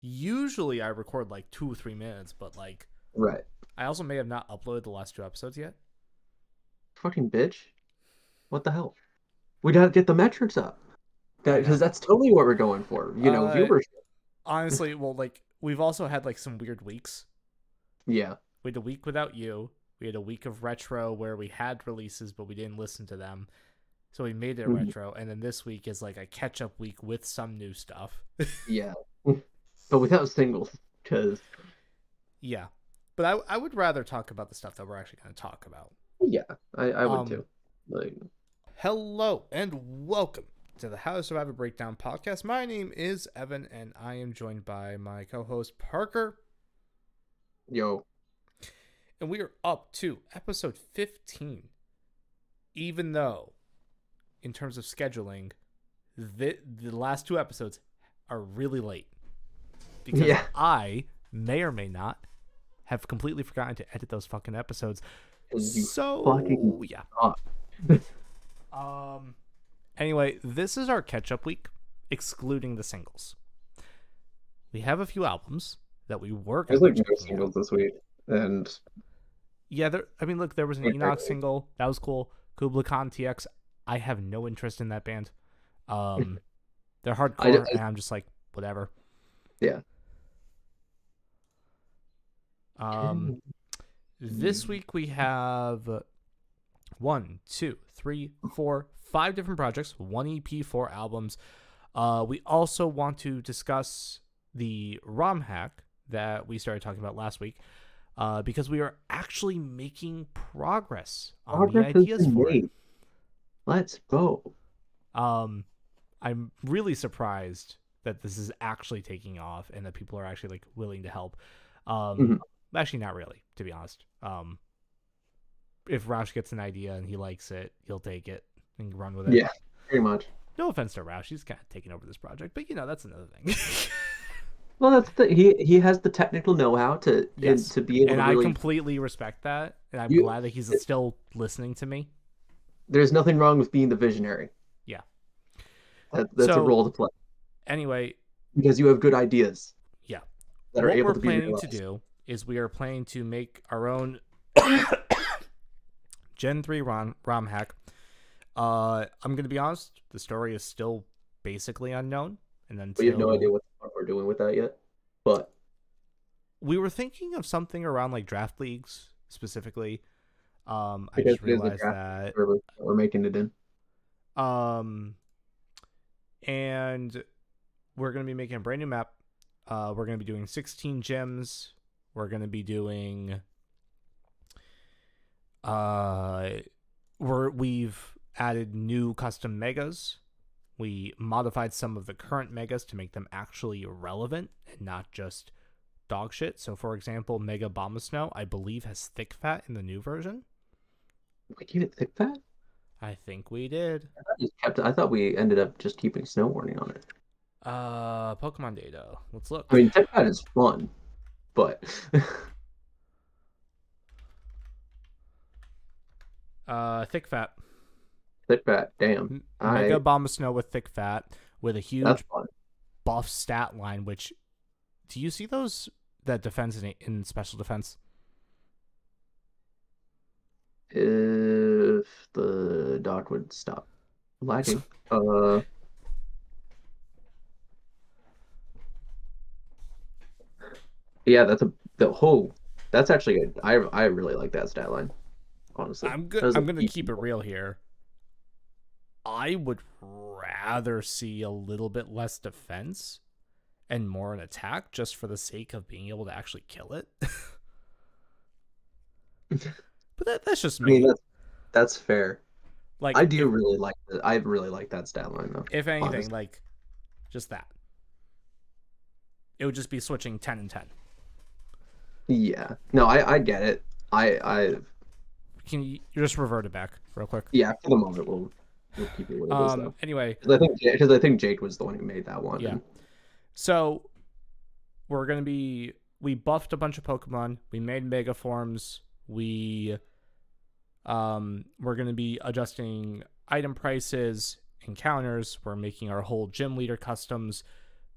usually I record like two or three minutes, but like Right. I also may have not uploaded the last two episodes yet. Fucking bitch. What the hell? We gotta get the metrics up. Know. Because that's totally what we're going for. You know, Uh, viewers. Honestly, well, like we've also had like some weird weeks. Yeah. We had a week without you. We had a week of retro where we had releases, but we didn't listen to them. So we made it Mhm. retro, and then this week is like a catch up week with some new stuff. Yeah. but without singles. Because, yeah, but I I would rather talk about the stuff that we're actually going to talk about. yeah, I, I would Um, too. Like, Hello and welcome to the How to Survive a Breakdown podcast. My name is Evan, and I am joined by my co-host Parker, yo, and we are up to episode fifteen. Even though, in terms of scheduling, the the last two episodes are really late because Yeah. I may or may not have completely forgotten to edit those fucking episodes. So fucking yeah. Um. Anyway, this is our catch-up week, excluding the singles. We have a few albums that we were There's like no singles this week. And Yeah, there. I mean, look, there was an. Enoch single that was cool. Kublai Khan TX. I have no interest in that band. Um, they're hardcore, I- and I'm just like whatever. Yeah. Um, this week we have one, two, three, four, five different projects, one EP, four albums. Uh, we also want to discuss the ROM hack that we started talking about last week, uh, because we are actually making progress on progress the ideas for it. Let's go. Um, I'm really surprised that this is actually taking off and that people are actually like willing to help. Um, Mhm. Actually, not really, to be honest. Um, if Roush gets an idea and he likes it, he'll take it and run with it. Yeah, pretty much. No offense to Roush, he's kind of taking over this project, but you know that's another thing. Well, that's the he he has the technical know-how to Yes. to be able and I really. completely respect that, and I'm You- glad that he's still listening to me. There's nothing wrong with being the visionary. Yeah. That, that's So- a role to play Anyway, because you have good ideas. Yeah. That are what able we're to be planning realized. to do is we are planning to make our own Gen 3 ROM, ROM hack. Uh, I'm going to be honest, the story is still basically unknown. And then We have no idea what we're doing with that yet. But we were thinking of something around like draft leagues specifically. Um, I just it is a realized that. we're, we're making it in. Um, and we're going to be making a brand new map. Uh, we're going to be doing 16 gems. We're going to be doing. Uh, we're we've added new custom megas. We modified some of the current megas to make them actually relevant and not just dog shit. So, for example, Mega Abomasnow, I believe, has thick fat in the new version. We keep it thick fat. I think we did. I thought, kept, I thought we ended up just keeping snow warning on it. Uh, Pokemon data. Let's look. I mean, thick fat is fun, but Uh, thick fat. thick fat, damn, M- I- Mega Abomasnow with thick fat with a huge buff stat line. Which, do you see those that defense in, in special defense? If the dock would stop lagging, uh, yeah, that's a the whole. That's actually good. I I really like that stat line. Honestly, I'm good. I'm gonna keep it real here. I would rather see a little bit less defense and more an attack, just for the sake of being able to actually kill it. but that, that's just I me. mean, that's that's fair. like I do if- really like that. I really like that stat line though. if anything, honestly. like just that. It would just be switching ten and ten. Yeah. No, I I get it. I I Can you, just revert it back real quick? yeah. For the moment, we'll we'll keep it what it is Um. though. Anyway, Because I think because I think Jake was the one who made that one. Yeah. and- so we're gonna be we buffed a bunch of Pokemon. We made Mega Forms. We um we're gonna be adjusting item prices, encounters. We're making our whole gym leader customs.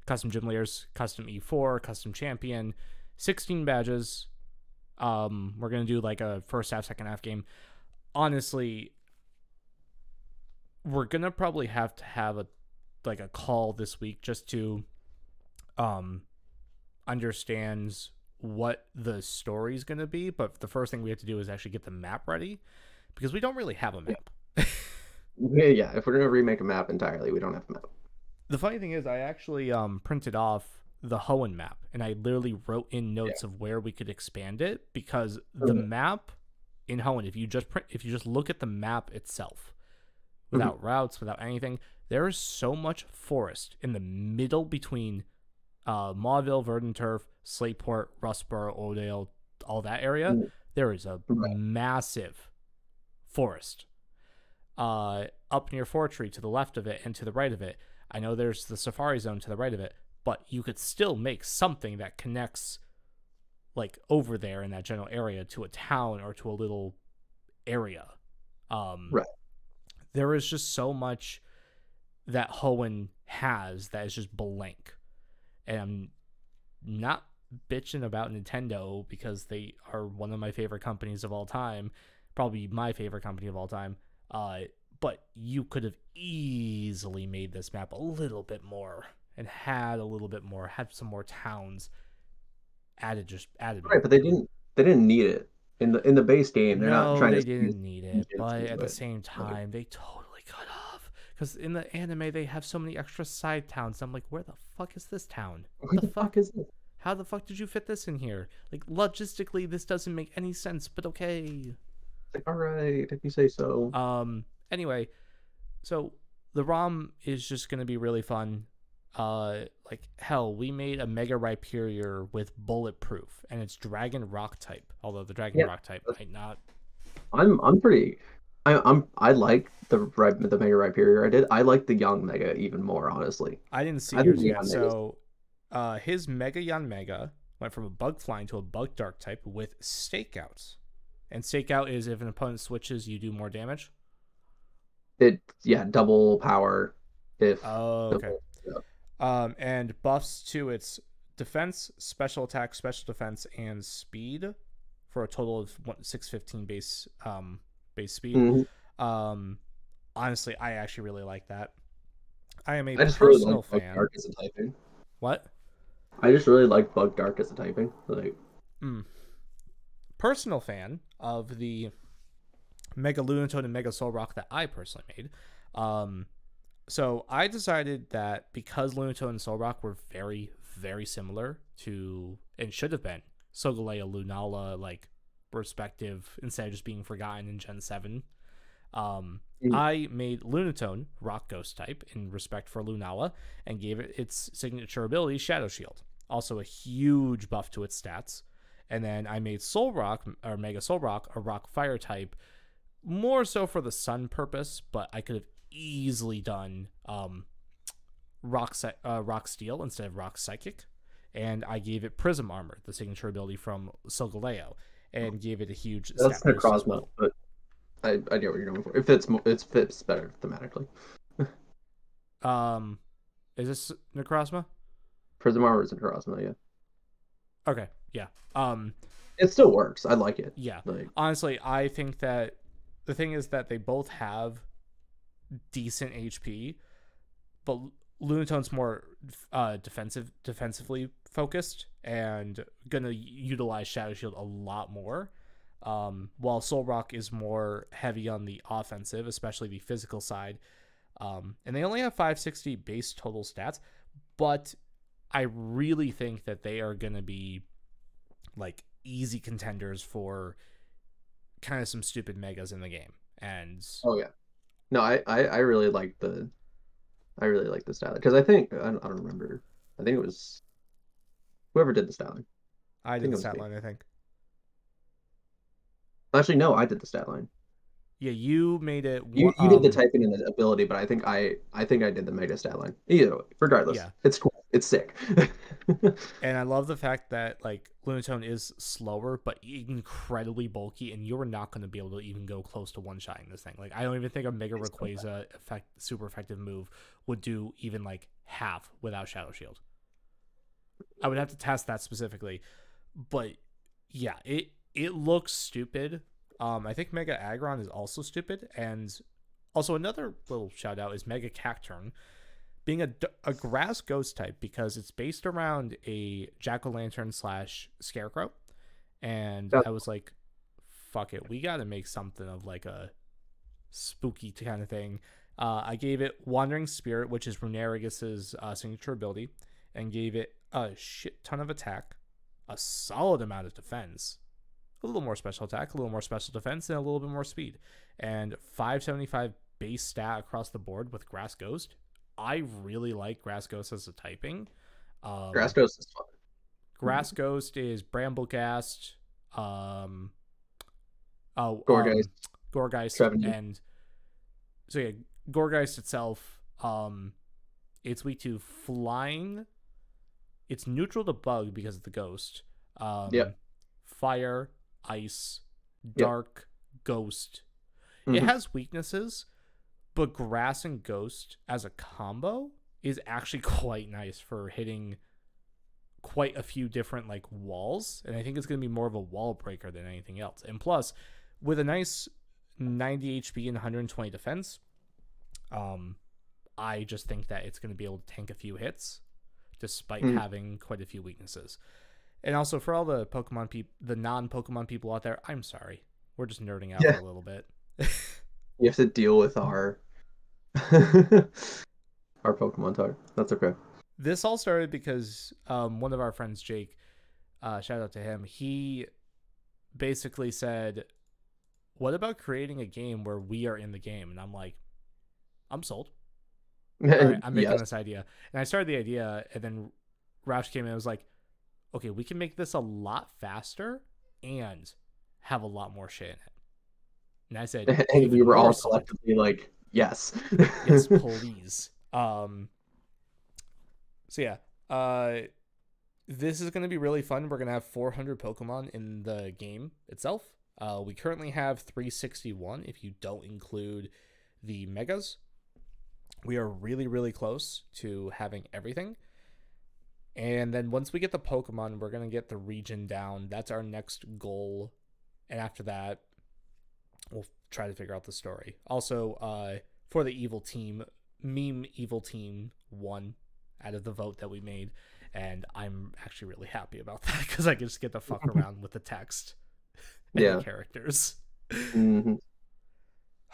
custom gym leaders, custom E4, custom champion, 16 badges. Um, we're gonna do like a first half, second half game. Honestly, we're gonna probably have to have a like a call this week just to um understands what the story's gonna be. But the first thing we have to do is actually get the map ready because we don't really have a map. Yeah, yeah. If we're gonna remake a map entirely, we don't have a map. The funny thing is, I actually um, printed off the Hoenn map, and I literally wrote in notes of where we could expand it because the Mhm. map in Hoenn, if you just print, if you just look at the map itself, without routes, without anything, there is so much forest in the middle between uh, Mauville, Verdant Turf, Slateport, Rustboro, Oldale, all that area. Mm. There is a massive forest uh, up near Fortree to the left of it and to the right of it. I know there's the Safari Zone to the right of it, but you could still make something that connects like over there in that general area to a town or to a little area. Um, Right. There is just so much that Hoenn has that is just blank, and I'm not bitching about Nintendo because they are one of my favorite companies of all time, probably my favorite company of all time. Uh, but you could have easily made this map a little bit more and had a little bit more, had some more towns added, just added. Right, but they didn't. They didn't need it in the in the base game. They're no, not trying they to. didn't need it, but at the same time, they totally cut off. Because in the anime, they have so many extra side towns. I'm like, where the fuck is this town? What the fuck is this? How the fuck did you fit this in here? Like logistically, this doesn't make any sense. But okay. Like, all right, if you say so. Um. Anyway, so the ROM is just gonna be really fun. Uh, like hell, we made a Mega Rhyperior with bulletproof, and it's Dragon Rock type. Although the Dragon Yeah, Rock type might not. I'm I'm pretty. I, I'm I like the the Mega Rhyperior I did. I like the Yanmega even more, honestly. I didn't see I yours yet. So, uh, his Mega Yanmega went from a bug flying to a bug dark type with stakeouts. And stakeout is if an opponent switches, you do more damage. It yeah, double power. If Oh, okay. double- Um, and buffs to its defense, special attack, special defense, and speed for a total of 615 base um base speed. Mhm. Um, honestly, I actually really like that. I am a I just really personal like fan. Dark as a typing. What? I just really like Bug Dark as a typing. Like Mm. Personal fan of the Mega Lunatone and Mega Solrock that I personally made. Um, so I decided that because Lunatone and Solrock were very, very similar to and should have been Solgaleo, Lunala, like respective instead of just being forgotten in Gen 7. Um, Mhm. I made Lunatone Rock Ghost type in respect for Lunala and gave it its signature ability Shadow Shield. Also a huge buff to its stats. And then I made Solrock or Mega Solrock a Rock Fire type, more so for the Sun purpose, but I could have easily done um, Rock uh, Rock Steel instead of Rock Psychic, and I gave it Prism Armor, the signature ability from Solgaleo, and gave it a huge. that's Necrozma, well. but I, I get what you're going for. It fits mo- it fits better thematically. Um, is this Necrozma? Prism Armor is Necrozma, yeah. Okay, yeah. Um, It still works. I like it. yeah. Like honestly, I think that the thing is that they both have decent HP, but Lunatone's more uh, defensive, defensively focused, and gonna utilize Shadow Shield a lot more. Um, while Solrock is more heavy on the offensive, especially the physical side. Um, and they only have 560 base total stats, but I really think that they are gonna be like easy contenders for kind of some stupid megas in the game. And oh yeah. No, I I, I really like the I really like the style because I think I don't, I don't remember. I think it was whoever did the styling. I think did the stat line, I think. Actually, no, I did the stat line. Yeah, you made it. You, you did the um, typing and the ability, but I think I I think I did the mega stat line. Either way, regardless, Yeah. it's cool. It's sick. And I love the fact that like Lunatone is slower, but incredibly bulky, and you're not going to be able to even go close to one shotting this thing. Like I don't even think a Mega Rayquaza effect, super effective move would do even like half without Shadow Shield. I would have to test that specifically. But yeah, it it looks stupid. Um, I think Mega Aggron is also stupid, and also another little shout out is Mega Cacturne being a, a grass ghost type because it's based around a jack o' lantern slash scarecrow, and. I was like, "Fuck it, we got to make something of like a spooky kind of thing." Uh, I gave it Wandering Spirit, which is Runerigus's uh, signature ability, and gave it a shit ton of attack, a solid amount of defense, a little more special attack, a little more special defense, and a little bit more speed. And 575 base stat across the board with Grass Ghost. I really like Grass Ghost as a typing. Um, Grass Ghost is fun. Grass Ghost is Brambleghast, um, oh, Gourgeist. um, Gourgeist, Trevenant. and so yeah, Gourgeist itself, um, it's weak to flying. It's neutral to bug because of the ghost. Um, Yep. Fire, ice, Yep. dark, ghost. It Mhm. has weaknesses, but grass and ghost as a combo is actually quite nice for hitting quite a few different like walls and i think it's going to be more of a wall breaker than anything else and plus with a nice 90 hp and 120 defense um i just think that it's going to be able to tank a few hits despite Mhm. having quite a few weaknesses and also for all the pokemon people the non-pokemon people out there i'm sorry we're just nerding out Yeah. a little bit You have to deal with our our Pokemon talk. That's okay. this all started because um, one of our friends, Jake, uh, shout out to him. He basically said, "What about creating a game where we are in the game?" And I'm like, "I'm sold. Right, I'm making yes. this idea." And I started the idea, and then Roush came in and was like, "Okay, we can make this a lot faster and have a lot more shit in it." And I said, and we were all more sold." collectively like, yes. yes please um so yeah uh this is going to be really fun. We're going to have 400 pokemon in the game itself. Uh we currently have 361 if you don't include the megas. We are really really close to having everything. And then once we get the pokemon we're going to get the region down. That's our next goal. And after that we'll try to figure out the story also uh for the evil team meme evil team won out of the vote that we made and i'm actually really happy about that because i can just get the fuck around with the text and Yeah. the characters Mhm.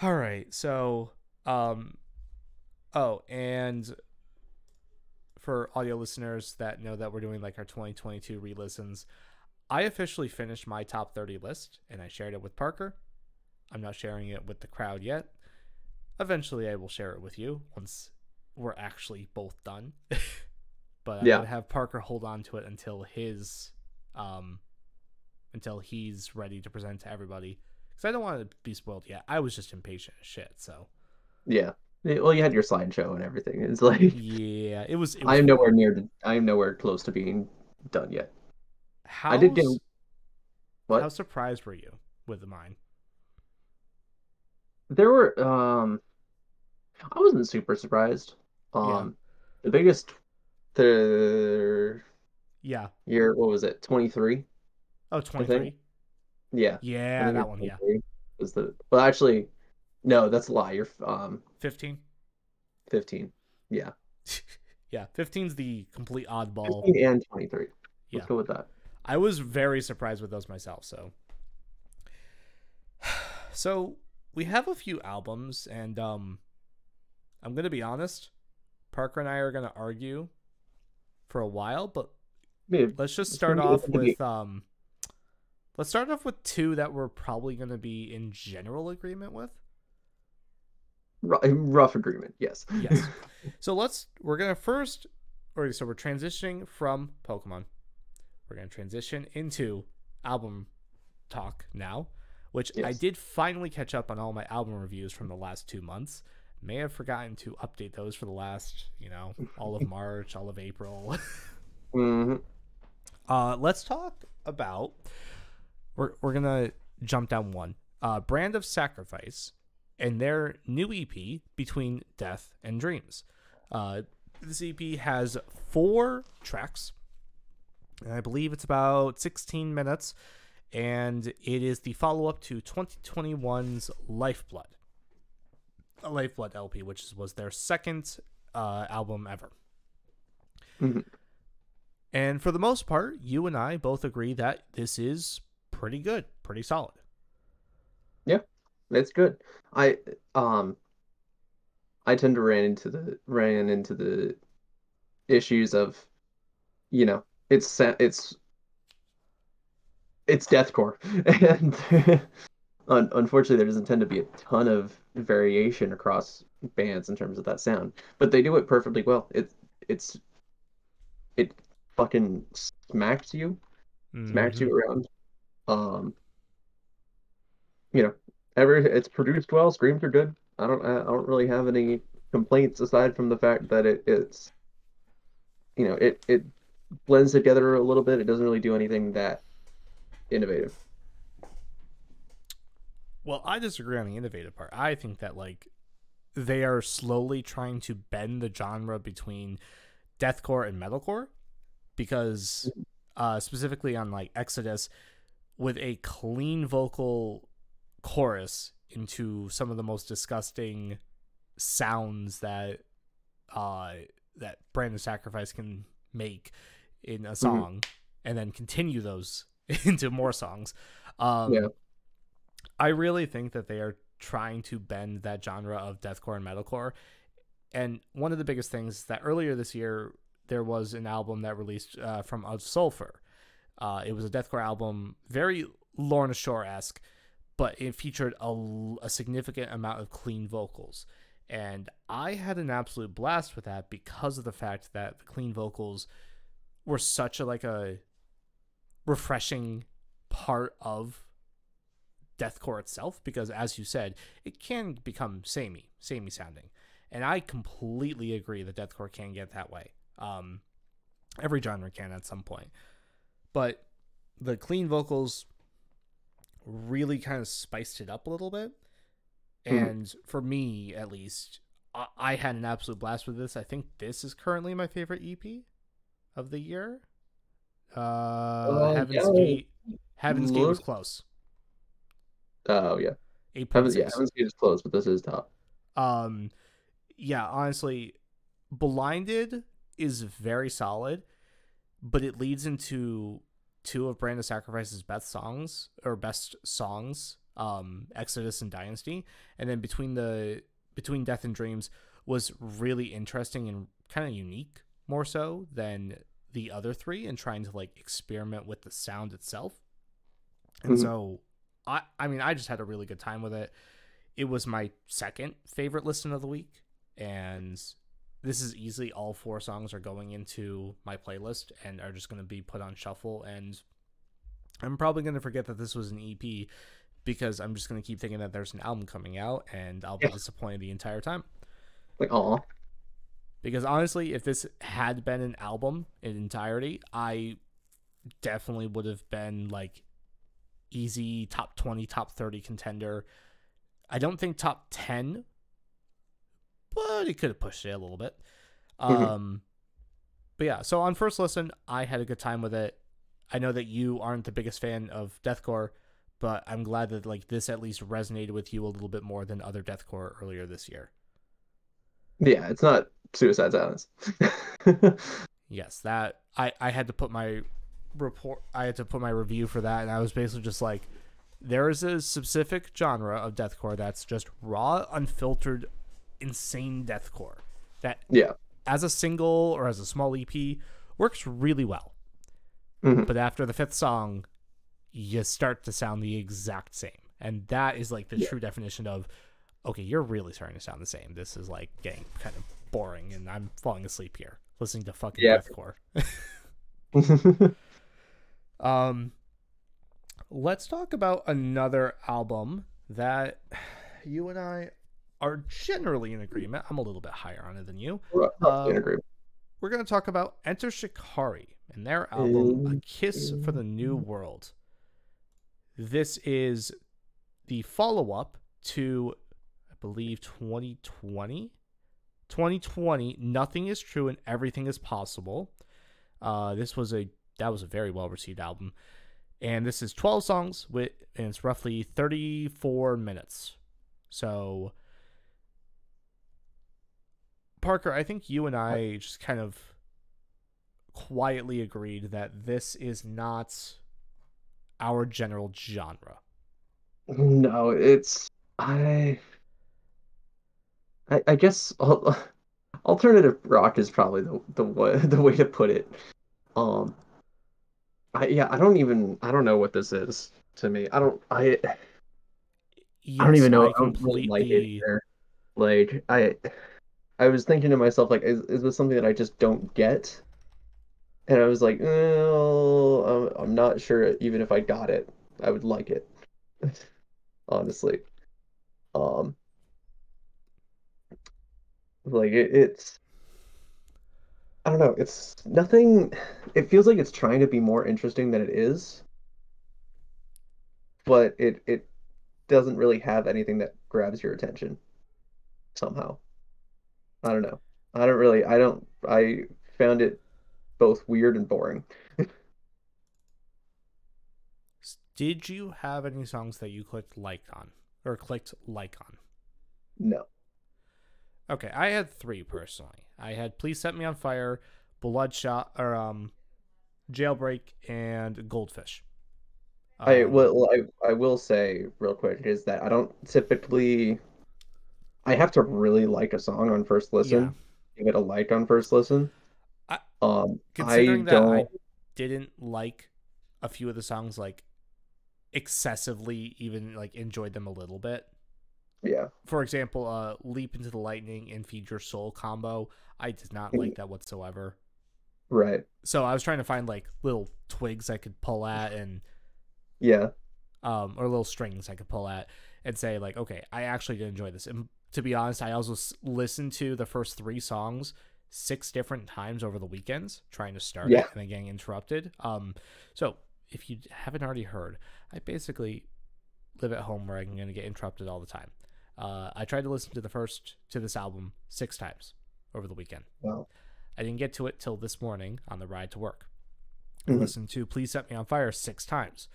all right so um oh and for audio listeners that know that we're doing like our 2022 re-listens i officially finished my top 30 list and i shared it with parker i'm not sharing it with the crowd yet eventually i will share it with you once we're actually both done but i'm Yeah. gonna have parker hold on to it until his um until he's ready to present to everybody because i don't want to be spoiled yet i was just impatient as shit so Yeah. Well, you had your slideshow and everything. It's like yeah it was, it was I am nowhere near. I am nowhere close to being done yet. how, I did get. What? how surprised were you with the mine There were. Um, I wasn't super surprised. Um, the biggest. The yeah year. What was it? Twenty three. oh 23 Yeah. Yeah that one yeah Was the well actually, no, that's a lie. You're um 15 fifteen. Yeah. yeah 15's the complete oddball 15 and twenty three. Yeah. Let's go with that. I was very surprised with those myself. So, so we have a few albums, and um, I'm gonna be honest. Parker and I are gonna argue for a while, but let's just start off with um. Let's start off with two that we're probably gonna be in general agreement with. ru- rough agreement. Yes. Yes. so let's we're gonna first or so we're transitioning from Pokemon. We're gonna transition into album talk now, which I did finally catch up on all my album reviews from the last two months. May have forgotten to update those for the last, you know, all of March, all of April. hmm Uh, let's talk about. We're we're gonna jump down one. Uh, Brand of Sacrifice, and their new EP between Death and Dreams. Uh, this EP has four tracks. And I believe it's about 16 minutes, and it is the follow up to 2021's Lifeblood, a Lifeblood LP, which was their second uh, album ever. Mhm. And for the most part, you and I both agree that this is pretty good, pretty solid. Yeah, it's good. I um I tend to ran into the ran into the issues of you know, it's it's it's deathcore and un- unfortunately there doesn't tend to be a ton of variation across bands in terms of that sound, but they do it perfectly well. It it's it fucking smacks you smacks Mhm. you around. Um, you know, every it's produced well. Screams are good. I don't I don't really have any complaints aside from the fact that it it's you know it it blends together a little bit. It doesn't really do anything that innovative. Well, I disagree on the innovative part. I think that like they are slowly trying to bend the genre between deathcore and metalcore because uh specifically on like Exodus with a clean vocal chorus into some of the most disgusting sounds that uh that Brand of Sacrifice can make in a song and then continue those into more songs. Um Yeah. I really think that they are trying to bend that genre of deathcore and metalcore. And one of the biggest things is that earlier this year there was an album that released uh, from Of Sulfur. Uh, it was a deathcore album, very Lorna Shore esque, but it featured a, a significant amount of clean vocals. And I had an absolute blast with that because of the fact that the clean vocals were such a like a refreshing part of deathcore itself because as you said it can become samey samey sounding. And i completely agree that deathcore can get that way. Um every genre can at some point. But the clean vocals really kind of spiced it up a little bit. Mhm. and for me at least I, I had an absolute blast with this. I think this is currently my favorite ep of the year uh, Uh, heaven's yeah. gate heaven's gate was close Oh yeah, Eight point yeah. Heaven's Gate is close, but this is top. Um, yeah, honestly, Blinded is very solid, but it leads into two of Brand of Sacrifice's best songs or best songs, um, Exodus and Dynasty, and then between the between Death and Dreams was really interesting and kind of unique, more so than the other three, and trying to like experiment with the sound itself. And Mhm. so, I I mean, I just had a really good time with it it was my second favorite listen of the week and this is easily all four songs are going into my playlist and are just going to be put on shuffle and i'm probably going to forget that this was an ep because i'm just going to keep thinking that there's an album coming out and i'll be Yeah. disappointed the entire time Like, aw, because honestly if this had been an album in entirety i definitely would have been like easy top 20 top 30 contender. I don't think top 10 but it could have pushed it a little bit. Mhm. um but yeah so on first listen i had a good time with it. I know that you aren't the biggest fan of deathcore but i'm glad that like this at least resonated with you a little bit more than other deathcore earlier this year. Yeah, it's not Suicide Silence. yes that i i had to put my report i had to put my review for that and i was basically just like there is a specific genre of deathcore that's just raw unfiltered insane deathcore that yeah, as a single or as a small ep works really well Mhm. but after the fifth song you start to sound the exact same and that is like the Yeah. true definition of okay you're really starting to sound the same this is like getting kind of boring and i'm falling asleep here listening to fucking Yeah. deathcore um let's talk about another album that you and i are generally in agreement i'm a little bit higher on it than you Roughly in Uh, we're going to talk about Enter Shikari and their album A Mm, Kiss for the New World. This is the follow up to, I believe, 2020. 2020, Nothing is True and Everything is Possible. Uh, this was a that was a very well received album. And this is 12 songs with and it's roughly 34 minutes. So Parker, I think you and I just kind of quietly agreed that this is not our general genre. No, it's I I, I guess alternative rock is probably the the way the way to put it. Um, I yeah, I don't even I don't know what this is to me. I don't I I don't even know. I I don't really like it either. Like I I was thinking to myself like is is this something that I just don't get? And I was like, oh, I'm, I'm not sure even if I got it, I would like it, honestly. Um, like it, it's I don't know, it's nothing. It feels like it's trying to be more interesting than it is, but it it doesn't really have anything that grabs your attention somehow. I don't know. I don't really. I don't. I found it both weird and boring. Did you have any songs that you clicked like on or clicked like on? No. Okay, I had three personally. I had "Please Set Me on Fire," "Bloodshot," or um, "Jailbreak," and "Goldfish." I Um, will. I I will say real quick is that I don't typically. I have to really like a song on first yeah. listen. Give it a like on first listen. I, Um, I considering that I didn't like a few of the songs, like excessively, even like enjoyed them a little bit. Yeah. For example, uh, "Leap into the Lightning" and "Feed Your Soul" combo, I did not like that whatsoever. Right. So I was trying to find like little twigs I could pull at and Yeah. um, or little strings I could pull at and say like, okay, I actually did enjoy this. And to be honest, I also s- listened to the first three songs six different times over the weekends, trying to start Yeah. it and then getting interrupted. Um, so if you haven't already heard, I basically live at home where I'm going to get interrupted all the time. Uh, I tried to listen to the first to this album six times over the weekend. Wow. I didn't get to it till this morning on the ride to work. I Mhm. listened to "Please Set Me on Fire" six times.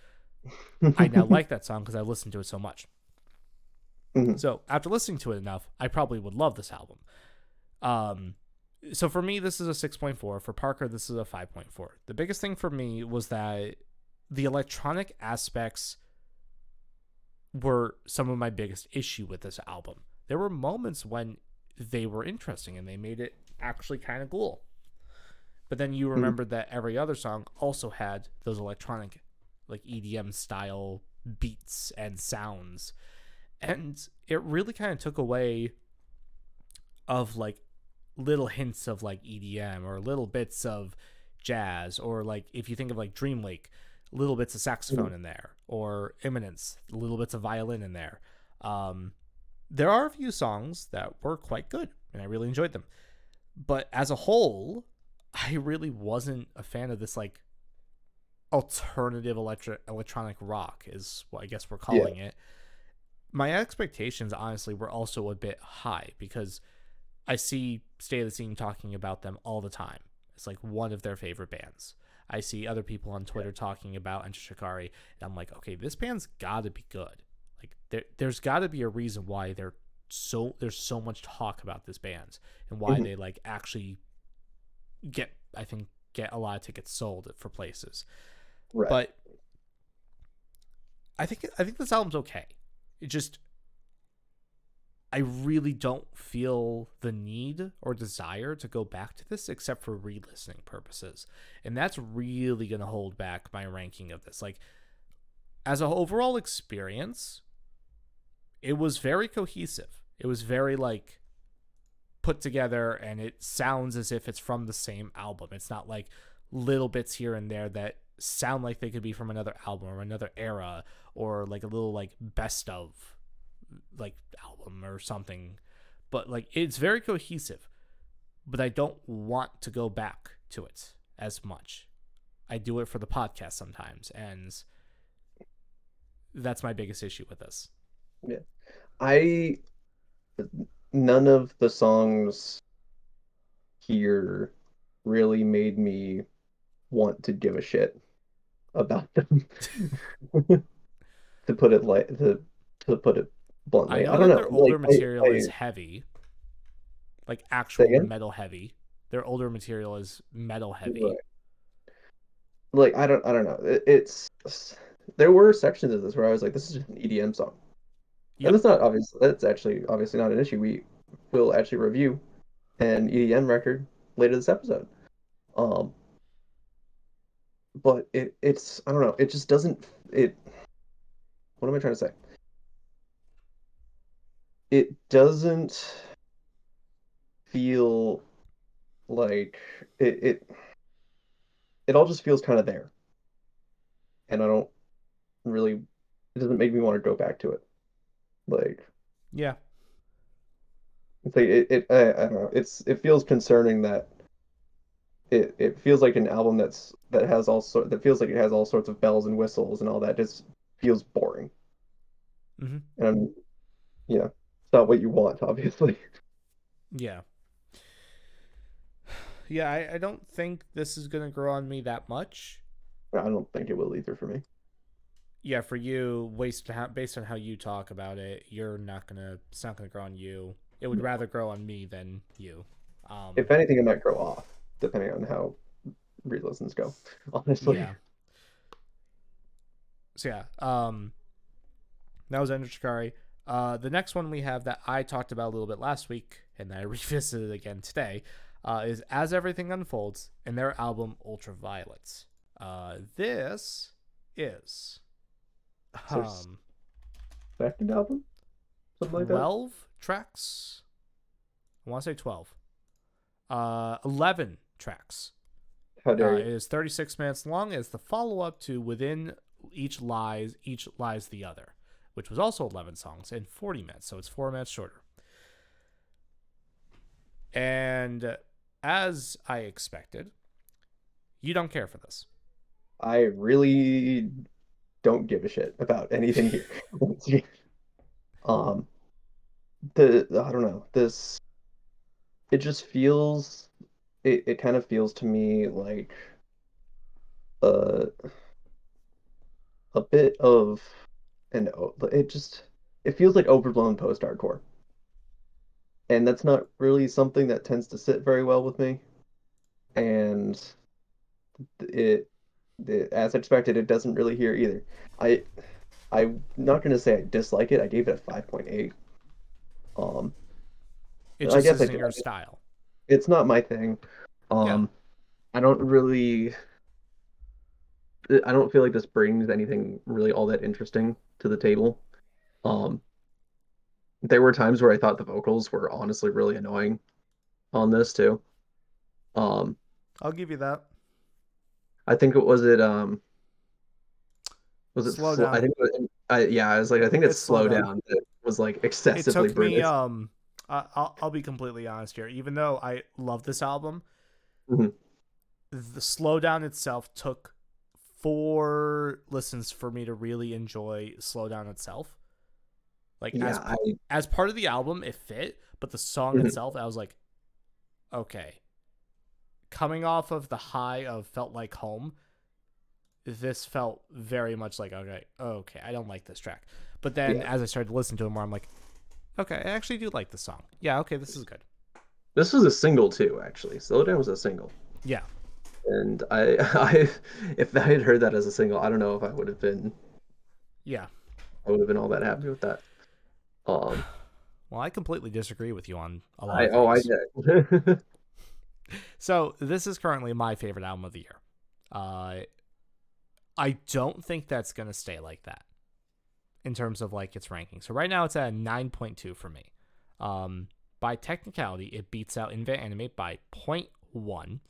I now like that song because I listened to it so much. Mhm. So after listening to it enough, I probably would love this album. Um, so for me, this is a six point four. For Parker, this is a five point four. The biggest thing for me was that the electronic aspects were some of my biggest issue with this album. There were moments when they were interesting and they made it actually kind of cool. But then you hmm. remembered that every other song also had those electronic, like EDM style beats and sounds. And it really kind of took away of like little hints of like EDM or little bits of jazz or like if you think of like Dream Lake, little bits of saxophone in there or Imminence, little bits of violin in there. Um, there are a few songs that were quite good and I really enjoyed them. But as a whole, I really wasn't a fan of this like alternative electro- electronic rock is what I guess we're calling it. My expectations honestly were also a bit high because I see State of the Scene talking about them all the time. It's like one of their favorite bands. I see other people on Twitter talking about Enter Shikari, and I'm like, okay, this band's got to be good. Like there, there's got to be a reason why they're so there's so much talk about this band and why Mhm. they like actually get I think get a lot of tickets sold for places. Right. But I think I think this album's okay. It just I really don't feel the need or desire to go back to this except for re-listening purposes. And that's really going to hold back my ranking of this. Like as an overall experience, it was very cohesive. It was very like put together and it sounds as if it's from the same album. It's not like little bits here and there that sound like they could be from another album or another era or like a little like best of like album or something. But like it's very cohesive. But I don't want to go back to it as much. I do it for the podcast sometimes and that's my biggest issue with this. Yeah. I none of the songs here really made me want to give a shit about them. to put it like to to put it bluntly. I know I don't that know. their older like, material I- is heavy, like actual metal heavy. Their older material is metal heavy. Right. like I don't I don't know. It, it's there were sections of this where I was like, this is just an EDM song. Yep. And that's not obvious. That's actually obviously not an issue. We will actually review an EDM record later this episode. Um, but it it's I don't know. It just doesn't it. What am I trying to say? It doesn't feel like it it it all just feels kind of there. And I don't really it doesn't make me want to go back to it. Like Yeah. it's like it, it I, I don't know. It's it feels concerning that it it feels like an album that's that has all sort that feels like it has all sorts of bells and whistles and all that just feels boring. hmm And I'm it's not what you want, obviously. Yeah. Yeah, I, I don't think this is gonna grow on me that much. I don't think it will either for me. Yeah, for you, based on how, based on how you talk about it, you're not gonna. It's not gonna grow on you. It would rather grow on me than you. Um, If anything, it might grow off, depending on how re-listens go. Honestly. yeah. So yeah, um, that was Enter Shikari. Uh, the next one we have that I talked about a little bit last week, and I revisited again today, uh, is As Everything Unfolds in their album Ultraviolets. Uh, this is um, Second album, something like that. 12 tracks. I want to say 12. Uh, 11 tracks. How Uh, dare it you? is 36 minutes long. It's the follow up to Within Each Lies, Each Lies the Other, which was also 11 songs and 40 minutes. So it's four minutes shorter. And as I expected, you don't care for this. I really don't give a shit about anything here. um, the I don't know this. It just feels. It it kind of feels to me like. Uh. A bit of, an o- it just it feels like overblown post-hardcore. And that's not really something that tends to sit very well with me. And it it, as expected, it doesn't really hear either. I, I'm not gonna say I dislike it. I gave it a 5.8. Um, It I just guess I isn't do your style. it's not my thing. Um, I don't really. I don't feel like this brings anything really all that interesting to the table. Um, there were times where I thought the vocals were honestly really annoying on this too. Um, I'll give you that. I think it was it um was it Slow. I think it was, I yeah, I was like I think it's, It's Slow slow Down. down that was like It excessively took me, um, I- I'll, I'll be completely honest here. Even though I love this album, Mhm. the slowdown itself took four listens for me to really enjoy slowdown itself. Like yeah, as I as part of the album, it fit, but the song Mhm. itself, I was like, okay. Coming off of the high of felt like home, this felt very much like okay, okay, I don't like this track. But then Yeah. as I started to listen to it more, I'm like, okay, I actually do like the song. Yeah, okay, this is good. this was a single too, actually. Slow down was a single. Yeah, And I I if I had heard that as a single, I don't know if I would have been yeah. I would have been all that happy with that. Um Well, I completely disagree with you on a lot. I oh I did. So this is currently my favorite album of the year. Uh, I don't think that's gonna stay like that in terms of like its ranking. So right now it's at a nine point two for me. Um, by technicality, it beats out Invent Animate by 0.1.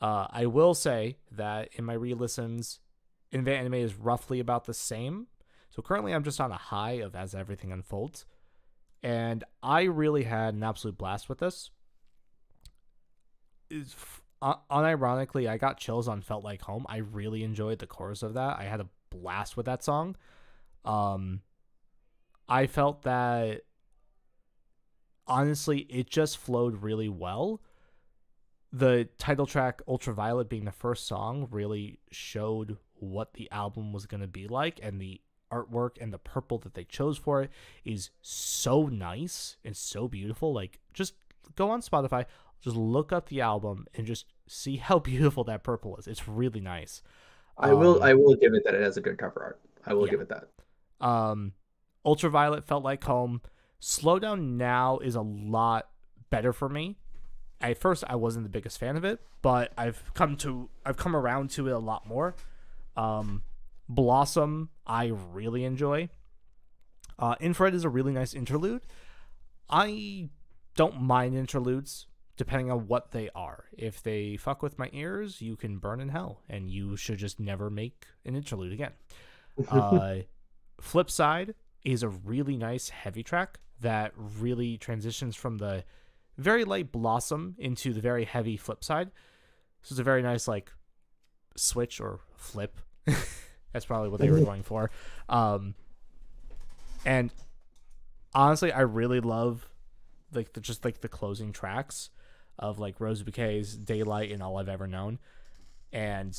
Uh, I will say that in my re-listens, Invent Animate is roughly about the same. So currently I'm just on a high of as everything unfolds. And I really had an absolute blast with this is un- unironically, I got chills on "Felt Like Home." I really enjoyed the chorus of that. I had a blast with that song. Um, I felt that honestly, it just flowed really well. The title track Ultraviolet being the first song really showed what the album was going to be like and the artwork and the purple that they chose for it is so nice and so beautiful like just go on Spotify just look up the album and just see how beautiful that purple is it's really nice I will Um, I will give it that it has a good cover art. I will Yeah. give it that. Um, Ultraviolet felt like home. Slow Down Now is a lot better for me. At first, I wasn't the biggest fan of it, but I've come to I've come around to it a lot more. Um, Blossom, I really enjoy. Uh, Infrared is a really nice interlude. I don't mind interludes depending on what they are. If they fuck with my ears, you can burn in hell, and you should just never make an interlude again. Uh, Flip Side is a really nice heavy track that really transitions from the very light Blossom into the very heavy Flip Side. So it's a very nice like switch or flip. That's probably what they were going for. Um, and honestly, I really love like the just like the closing tracks of like Rose Bouquets, Daylight, and All I've Ever Known. And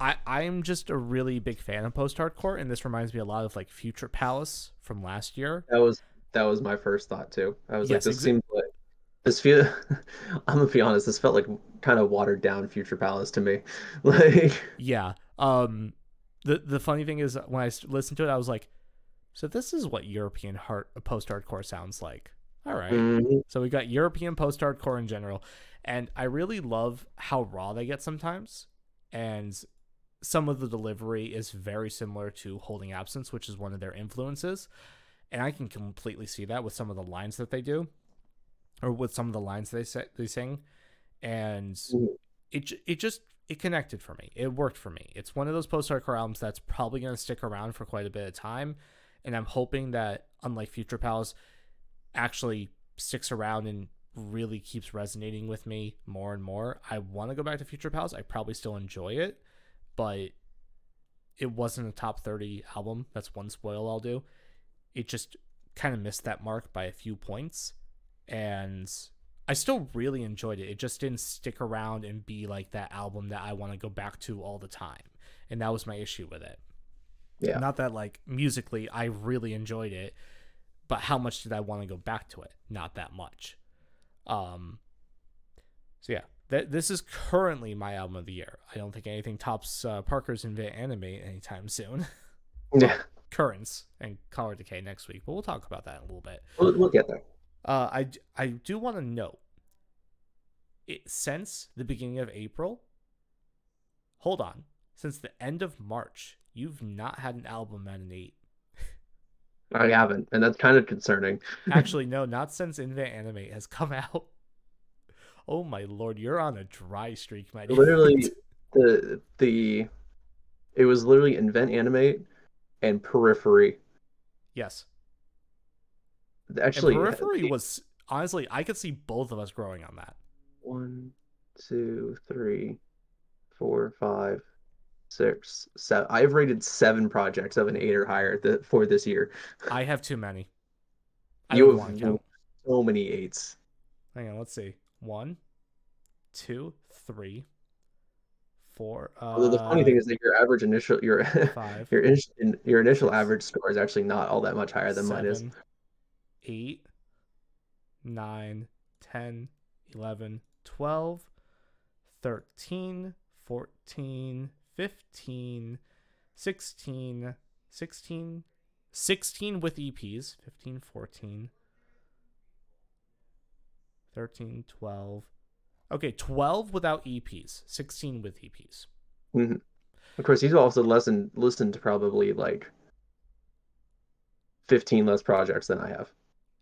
I I'm just a really big fan of post hardcore, and this reminds me a lot of like Future Palace from last year. That was that was my first thought too. I was like, this exa- seems like this feel. I'm gonna be honest. This felt like kind of watered down Future Palace to me. Like, Yeah. Um. The the funny thing is when i listened to it, I was like, so this is what European heart post hardcore sounds like. All right. mhm. So we got European post hardcore in general, and I really love how raw they get sometimes, and some of the delivery is very similar to Holding Absence, which is one of their influences, and I can completely see that with some of the lines that they do, or with some of the lines they say they sing, and Mhm. it it just it connected for me. It worked for me. It's one of those post hardcore albums that's probably going to stick around for quite a bit of time, and I'm hoping that unlike Future Palace, actually sticks around and really keeps resonating with me more and more. I want to go back to Future Palace. I probably still enjoy it, but it wasn't a top 30 album. That's one spoil I'll do. It just kind of missed that mark by a few points. And I still really enjoyed it. It just didn't stick around and be like that album that I want to go back to all the time. And that was my issue with it. Yeah. Not that like musically I really enjoyed it, but how much did I want to go back to it? Not that much. Um so yeah, th- this is currently my album of the year. I don't think anything tops uh, Parker's Invent Animate anytime soon. Yeah. Currents and Color Decay next week, but we'll talk about that in a little bit. We'll, we'll get there. Uh, I, I do want to note it since the beginning of April. Hold on, since the end of March, you've not had an album at an eight. I haven't, and that's kind of concerning. Actually, no, not since Invent Animate has come out. Oh my lord, you're on a dry streak, my dude. Literally, the the it was literally invent animate and periphery. yes. Actually, and Periphery was honestly, I could see both of us growing on that. one, two, three, four, five, six, seven. I've rated seven projects of an eight or higher th- for this year. I have too many. I You have want to count. so many eights. Hang on, let's see. One, two, three, four. Uh, Although the funny thing is that your average initial your five, your initial your initial average score is actually not all that much higher than mine is. Seven, eight, nine, 10, 11, 12, 13, 14, 15, 16, 16, 16 with EPs, 15, 14, 13, 12. Okay, 12 without EPs, 16 with EPs. Mhm. Of course, he's also listened listened to probably like fifteen less projects than I have.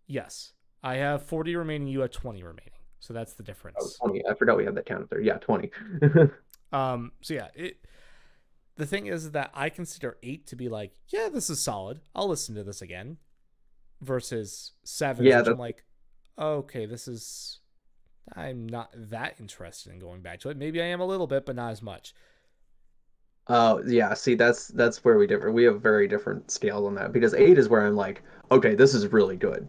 Yes. I have 40 remaining, you have 20 remaining. So that's the Oh, difference. 20. I forgot we had that counted there. Yeah, twenty. Um, so yeah, it the thing is that I consider eight to be like, yeah, this is solid. I'll listen to this again. Versus seven, Yeah, which I'm like, okay, this is I'm not that interested in going back to it. Maybe I am a little bit, but not as much. Oh yeah, see that's that's where we differ. We have very different scales on that because eight is where I'm like, okay, this is really good,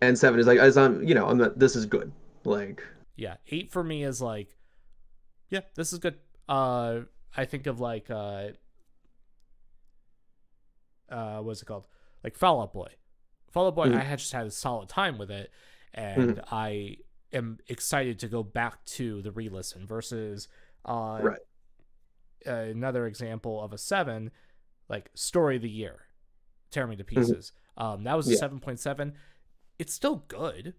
and seven is like, as I'm, you know, I'm not, this is good. Like, yeah. Eight for me is like, yeah, this is good. Uh, I think of like uh, uh, what's it called? Like Fall Out Boy. Fall Out Boy. Mhm. I had just had a solid time with it, and I am excited to go back to the re-listen versus uh, Right. uh, another example of a seven, like Story of the Year, Tear Me to Pieces. Um, that was a Yeah. seven point seven. It's still good.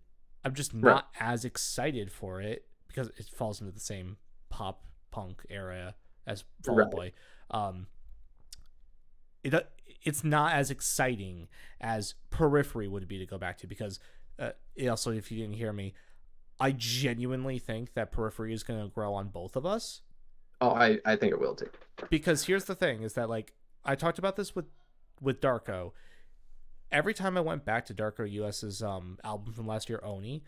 I'm just Right. not as excited for it because it falls into the same pop punk area as Fall Out Boy. Um, it uh, it's not as exciting as Periphery would be to go back to because uh, also, if you didn't hear me, I genuinely think that Periphery is going to grow on both of us Oh, I I think it will too. because here's the thing is that like I talked about this with with Darko. Every time I went back to Darko US's um album from last year, Oni,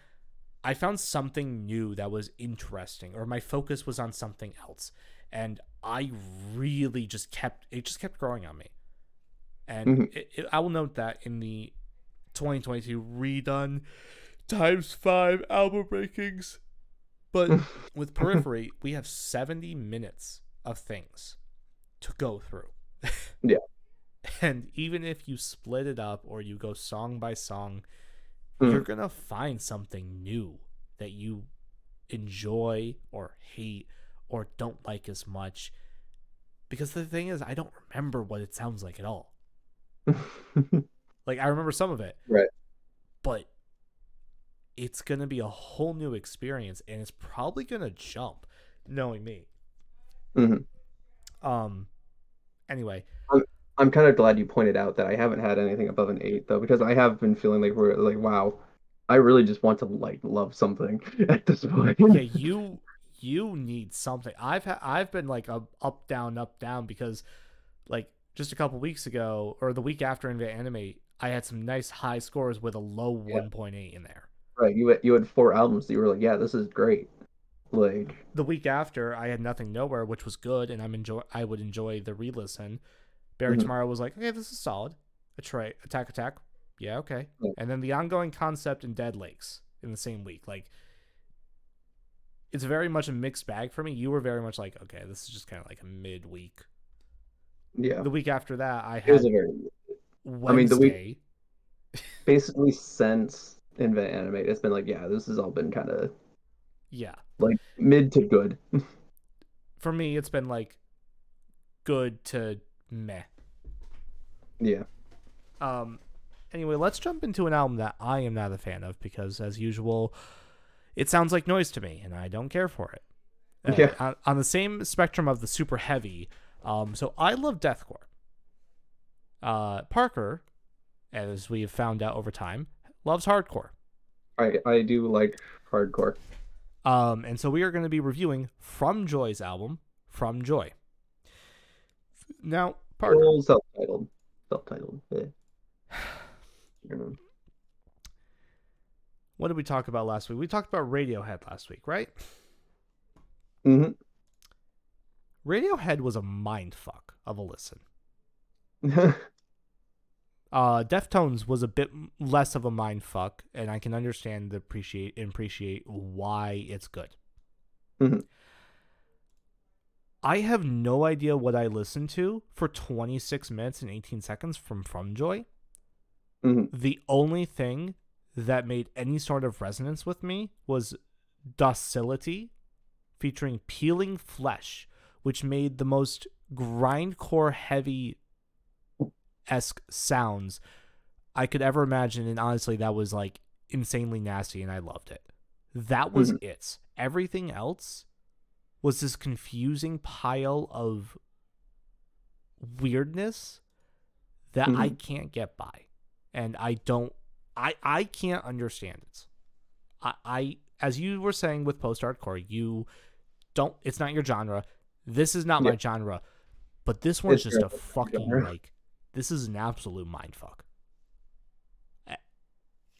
I found something new that was interesting, or my focus was on something else, and I really just kept it just kept growing on me. And Mhm. it, it, I will note that in the 2022 redone times five album rankings, but with periphery we have 70 minutes of things to go through Yeah. And even if you split it up or you go song by song Mhm. you're gonna find something new that you enjoy or hate or don't like as much because the thing is i don't remember what it sounds like at all like i remember some of it Right. but it's gonna be a whole new experience and it's probably gonna jump knowing me Mhm. um anyway I'm kind of glad you pointed out that I haven't had anything above an eight though, because I have been feeling like we're like, wow, I really just want to like love something at this point. yeah you you need something i've ha- i've been like a up down up down because like just a couple weeks ago or the week after in anime i had some nice high scores with a low Yeah. 1.8 in there Right, you had, you had four albums that you were like, yeah, this is great. Like, the week after i had nothing nowhere which was good and i'm enjoy i would enjoy the re-listen bury Mhm. tomorrow was like okay this is solid. Atray, attack attack. Yeah okay. Yeah. and then the ongoing concept in dead lakes in the same week like it's very much a mixed bag for me. You were very much like okay this is just kind of like a mid-week. Yeah, the week after that i it was had a very wednesday mean, the week- basically since Invent Animate, it's been like, yeah, this has all been kind of yeah. like mid to good. for me it's been like good to meh yeah, Um, anyway, let's jump into an album that I am not a fan of because, as usual, it sounds like noise to me, and I don't care for it. Uh, Yeah. On, on the same spectrum of the super heavy, um, so I love deathcore. Uh, Parker, as we have found out over time, loves hardcore. I I do like hardcore. Um, and so we are going to be reviewing From Joy's album, From Joy. Now, Parker, Well, self-titled, Yeah. What did we talk about last week? We talked about Radiohead last week, right? Mhm. Radiohead was a mind fuck of a listen. Uh, Deftones was a bit less of a mind fuck, and I can understand the appreciate and appreciate why it's good. Mhm. I have no idea what I listened to for 26 minutes and 18 seconds from From Joy. Mhm. The only thing that made any sort of resonance with me was Docility featuring Peeling Flesh, which made the most grindcore heavy esque sounds I could ever imagine. And honestly, that was like insanely nasty, and I loved it. That was it. Everything else was this confusing pile of weirdness that I mm-hmm. can't get by. And I don't I I can't understand it. I, I as you were saying with post hardcore, you don't it's not your genre. This is not my genre. But this one's It's just a fucking genre. like this is an absolute mind fuck. I-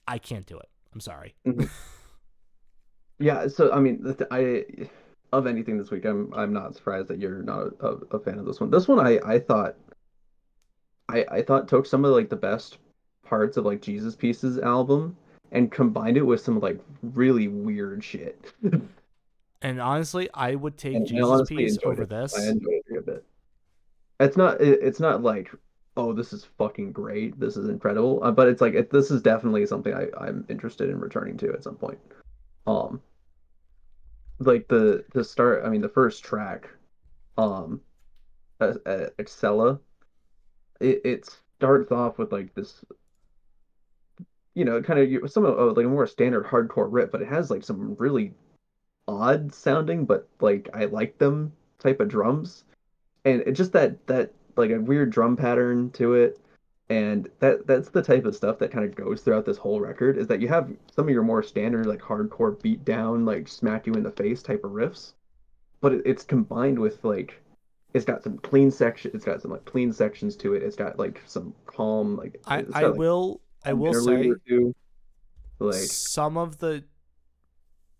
I can't do it. I'm sorry. Mm-hmm. Yeah, so I mean, I of anything this week, I'm I'm not surprised that you're not a, a fan of this one. This one, I I thought, I I thought took some of like the best parts of like Jesus Pieces album and combined it with some like really weird shit. And honestly, I would take And Jesus honestly Piece over it. this. I enjoyed it a bit. It's not. It, it's not like, oh, this is fucking great. This is incredible. Uh, but it's like it, this is definitely something I I'm interested in returning to at some point. Um, like the the start. I mean, the first track, um, uh, Excella. It it starts off with like this. You know, kind of some of like a more standard hardcore rip, but it has like some really odd sounding, but like I like them type of drums, and it just that that like a weird drum pattern to it, and that that's the type of stuff that kind of goes throughout this whole record. Is that you have some of your more standard like hardcore beat down, like smack you in the face type of riffs, but it, it's combined with like it's got some clean section, it's got some like clean sections to it. It's got like some calm like I, it's I like, will I will say two. like some of the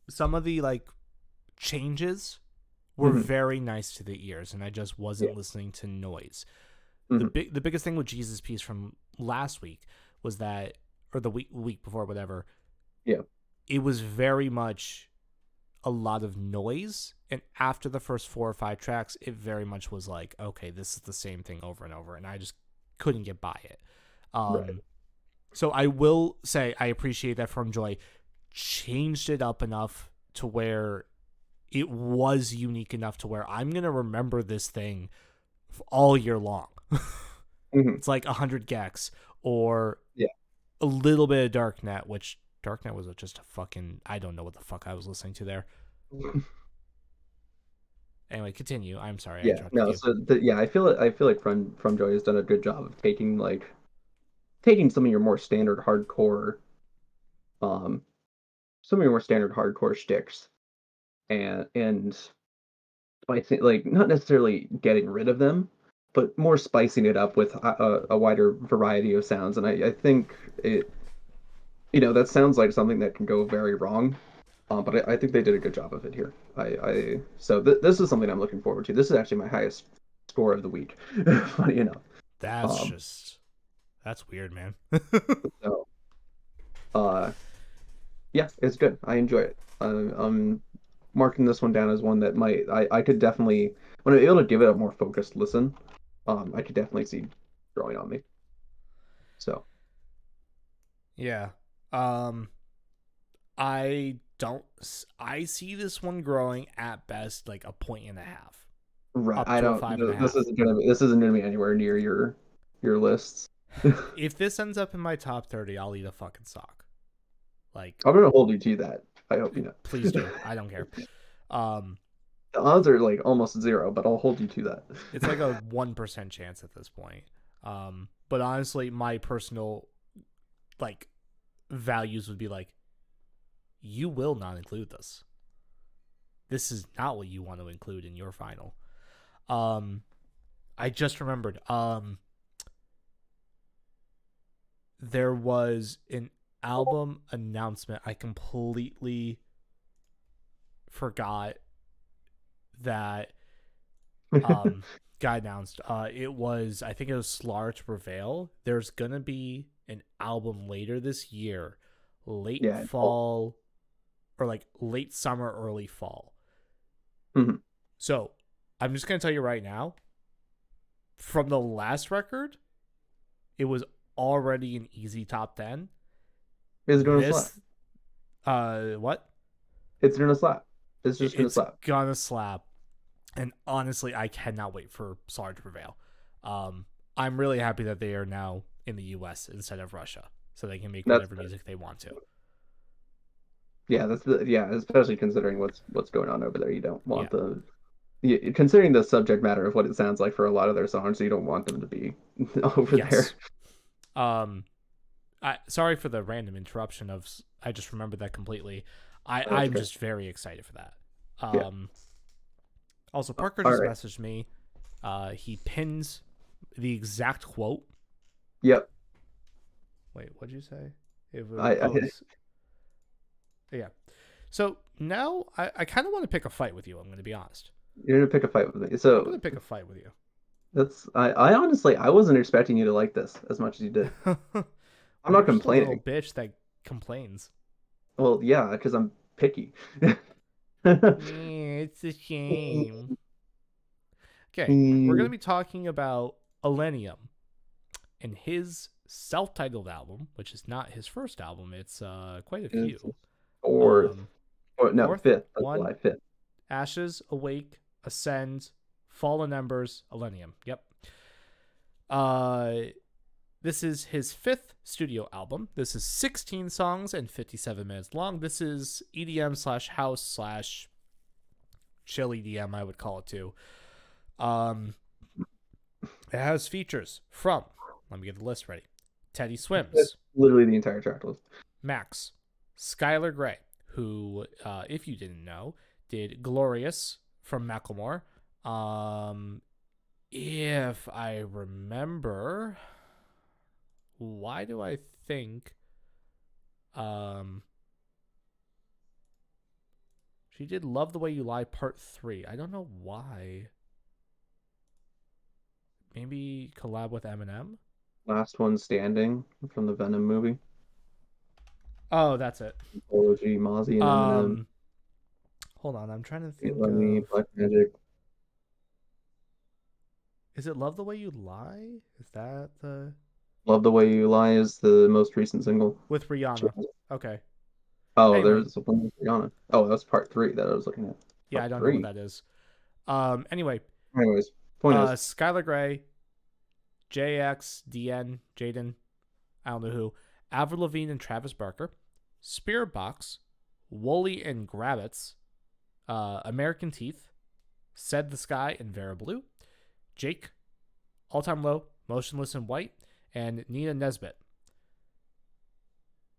some of the like changes were Mhm. very nice to the ears and I just wasn't Yeah. listening to noise. The Mhm. big the biggest thing with Jesus piece from last week was that or the week week before whatever. Yeah. It was very much a lot of noise and after the first four or five tracks it very much was like okay this is the same thing over and over and I just couldn't get by it. Um Right. so I will say I appreciate that from Joy changed it up enough to where it was unique enough to where I'm gonna remember this thing all year long. Mhm. It's like hundred gecs or Yeah. a little bit of Darknet, which Darknet was just a fucking I don't know what the fuck I was listening to there. Anyway, continue. I'm sorry. Yeah no you. so the, yeah i feel i feel like from from joy has done a good job of taking like taking some of your more standard hardcore um some of your more standard hardcore sticks and and spicing like not necessarily getting rid of them but more spicing it up with a, a, wider variety of sounds and i i think it you know that sounds like something that can go very wrong um, but I, I think they did a good job of it here. I, I so th- this is something I'm looking forward to. This is actually my highest score of the week. Funny enough. That's um, just that's weird, man. So, uh, yeah, it's good. I enjoy it. Uh, I'm marking this one down as one that might I, I could definitely when I'm able to give it a more focused listen, um, I could definitely see growing on me. So Yeah. Um I don't I see this one growing at best like a point and a half. right, I don't. and this half. isn't gonna be. This isn't gonna be anywhere near your your lists. If this ends up in my top 30, I'll eat a fucking sock. Like I'm gonna hold you to that. I hope you know. please do. I don't care. Um The odds are like almost zero, but I'll hold you to that. it's like a 1% chance at this point. Um but honestly, my personal like values would be like you will not include this. This is not what you want to include in your final. Um I just remembered um there was an album announcement I completely forgot that um guy announced uh it was i think it was Slaughter to Prevail there's gonna be an album later this year late Yeah, fall or like late summer early fall Mhm. so i'm just gonna tell you right now from the last record it was already an easy top 10 It's gonna slap. uh what It's gonna slap. It's just gonna it's slap. gonna slap. And honestly, I cannot wait for Slaughter to Prevail. Um, I'm really happy that they are now in the U.S. instead of Russia, so they can make That's whatever good. music they want to. Yeah, that's the yeah, especially considering what's what's going on over there. You don't want the yeah, considering the subject matter of what it sounds like for a lot of their songs, you don't want them to be over there. Um, I sorry for the random interruption of. I just remembered that completely. I That's I'm okay. just very excited for that. Yeah. Also, Parker all just right. messaged me. Uh, he pins the exact quote. Yep. Wait, what'd you say? It was, I- I- oh, yeah. So now I, I kind of want to pick a fight with you. I'm going to be honest. You're gonna pick a fight with me. I'm going So to pick a fight with you. that's I, I honestly I wasn't expecting you to like this as much as you did. I'm not just a little complaining. bitch that complains. Well, yeah, because I'm picky. it's a shame. Okay, we're going to be talking about Illenium and his self-titled album, which is not his first album. It's uh quite a few. Fourth. Um, or, no, fourth, fifth. That's one. why fifth. Ashes, Awake, Ascend, Fallen Embers, Illenium. Yep. Uh, this is his fifth studio album. This is 16 songs and 57 minutes long. This is EDM slash house slash chill DM, I would call it too. Um, it has features from, let me get the list ready Teddy Swims, That's literally the entire track list. Max, Skylar Grey, who, uh, if you didn't know, did Glorious from Macklemore. Um, if I remember, why do I think, um, she did Love the Way You Lie Part 3. I don't know why. Maybe collab with Eminem? Last one standing from the Venom movie. Oh, that's it. Apology, Mozzy and Eminem. Um, hold on, I'm trying to think. Let me Of, Black Magic. is it "Love the Way You Lie"? Is that the Love the Way You Lie is the most recent single. with Rihanna? Okay, Oh, there's one with Rihanna. Oh, that's part three that I was looking at. yeah, I don't three. know what that is. Um, anyway, Anyways, point uh, is, Skylar Grey, JX, DN, Jaden, I don't know who, Avril Lavigne and Travis Barker, Spirit Box, Wooli and Grabbitz, uh, American Teeth, Said the Sky and Vera Blue, Jake, All Time Low, Motionless in White, and Nina Nesbitt.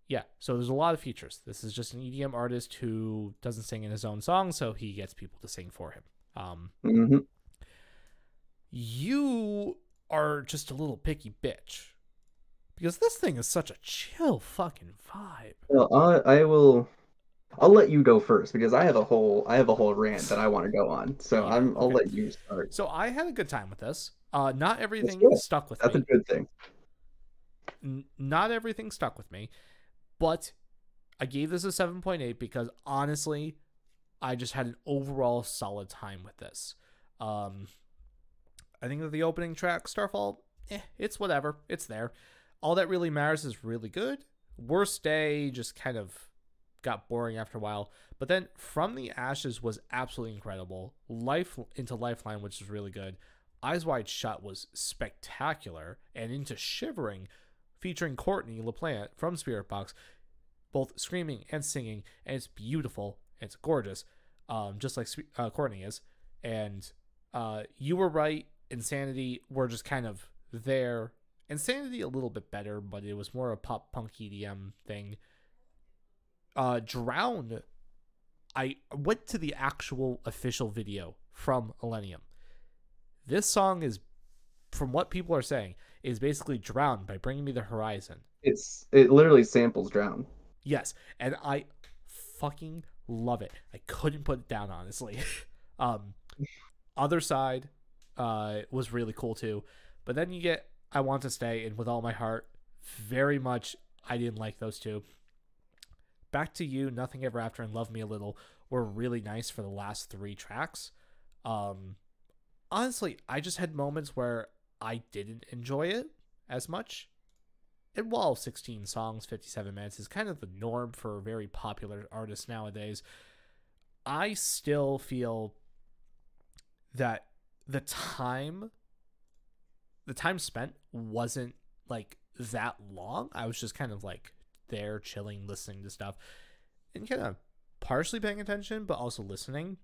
Yeah, so there's a lot of features. This is just an EDM artist who doesn't sing in his own song, so he gets people to sing for him. Um, mhm. you are just a little picky bitch because this thing is such a chill fucking vibe. well, I, I will. I'll let you go first because I have a whole I have a whole rant that I want to go on. So Yeah, I'm I'll okay. let you start. So I had a good time with this. Uh, not everything stuck with me. That's a good thing. N- not everything stuck with me, but I gave this a seven point eight because honestly, I just had an overall solid time with this. Um, I think that the opening track, Starfall, eh, it's whatever. It's there. All that really matters is really good. Worst Day just kind of got boring after a while. But then From the Ashes was absolutely incredible. Life into Lifeline, which is really good. Eyes Wide Shut was spectacular. And Into Shivering, featuring Courtney LaPlante from Spiritbox, both screaming and singing. And it's beautiful. It's gorgeous, um, just like uh, Courtney is. And uh, you were right. Insanity were just kind of there. Insanity a little bit better, but it was more a pop punk EDM thing. Uh, Drown, I went to the actual official video from Illenium. This song is, from what people are saying, is basically Drown by Bringing Me the Horizon. It's it literally samples Drown. Yes, and I fucking love it. I couldn't put it down honestly. um other side uh was really cool too. But then you get I Want to Stay and With All My Heart. Very much I didn't like those two. Back to You, Nothing Ever After and Love Me a Little were really nice for the last 3 tracks. Um honestly, I just had moments where I didn't enjoy it as much. And while 16 songs 57 minutes is kind of the norm for very popular artists nowadays i still feel that the time the time spent wasn't like that long. I was just kind of like there chilling listening to stuff and kind of partially paying attention but also listening.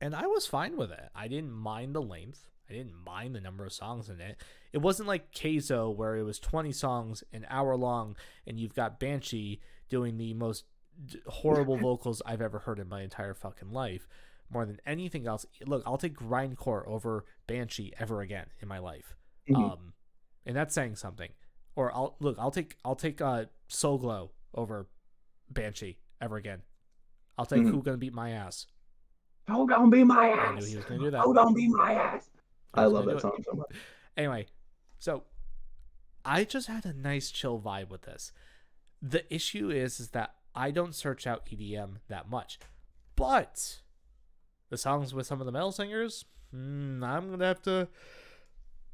And i was fine with it. I didn't mind the length i didn't mind the number of songs in it it wasn't like Keizo where it was 20 songs an hour long and you've got Banshee doing the most horrible vocals I've ever heard in my entire fucking life more than anything else. Look, I'll take Grindcore over Banshee ever again in my life. Mhm. Um and that's saying something. Or I'll look, I'll take I'll take uh Soul Glo over Banshee ever again. I'll take Mhm. Who Gonna Beat My Ass. Who gonna Beat my I knew ass? he was gonna do that. Who gonna be my ass? I love that do it. song so much. Anyway, so I just had a nice chill vibe with this. the issue is is that I don't search out EDM that much, but the songs with some of the metal singers, mm, I'm gonna have to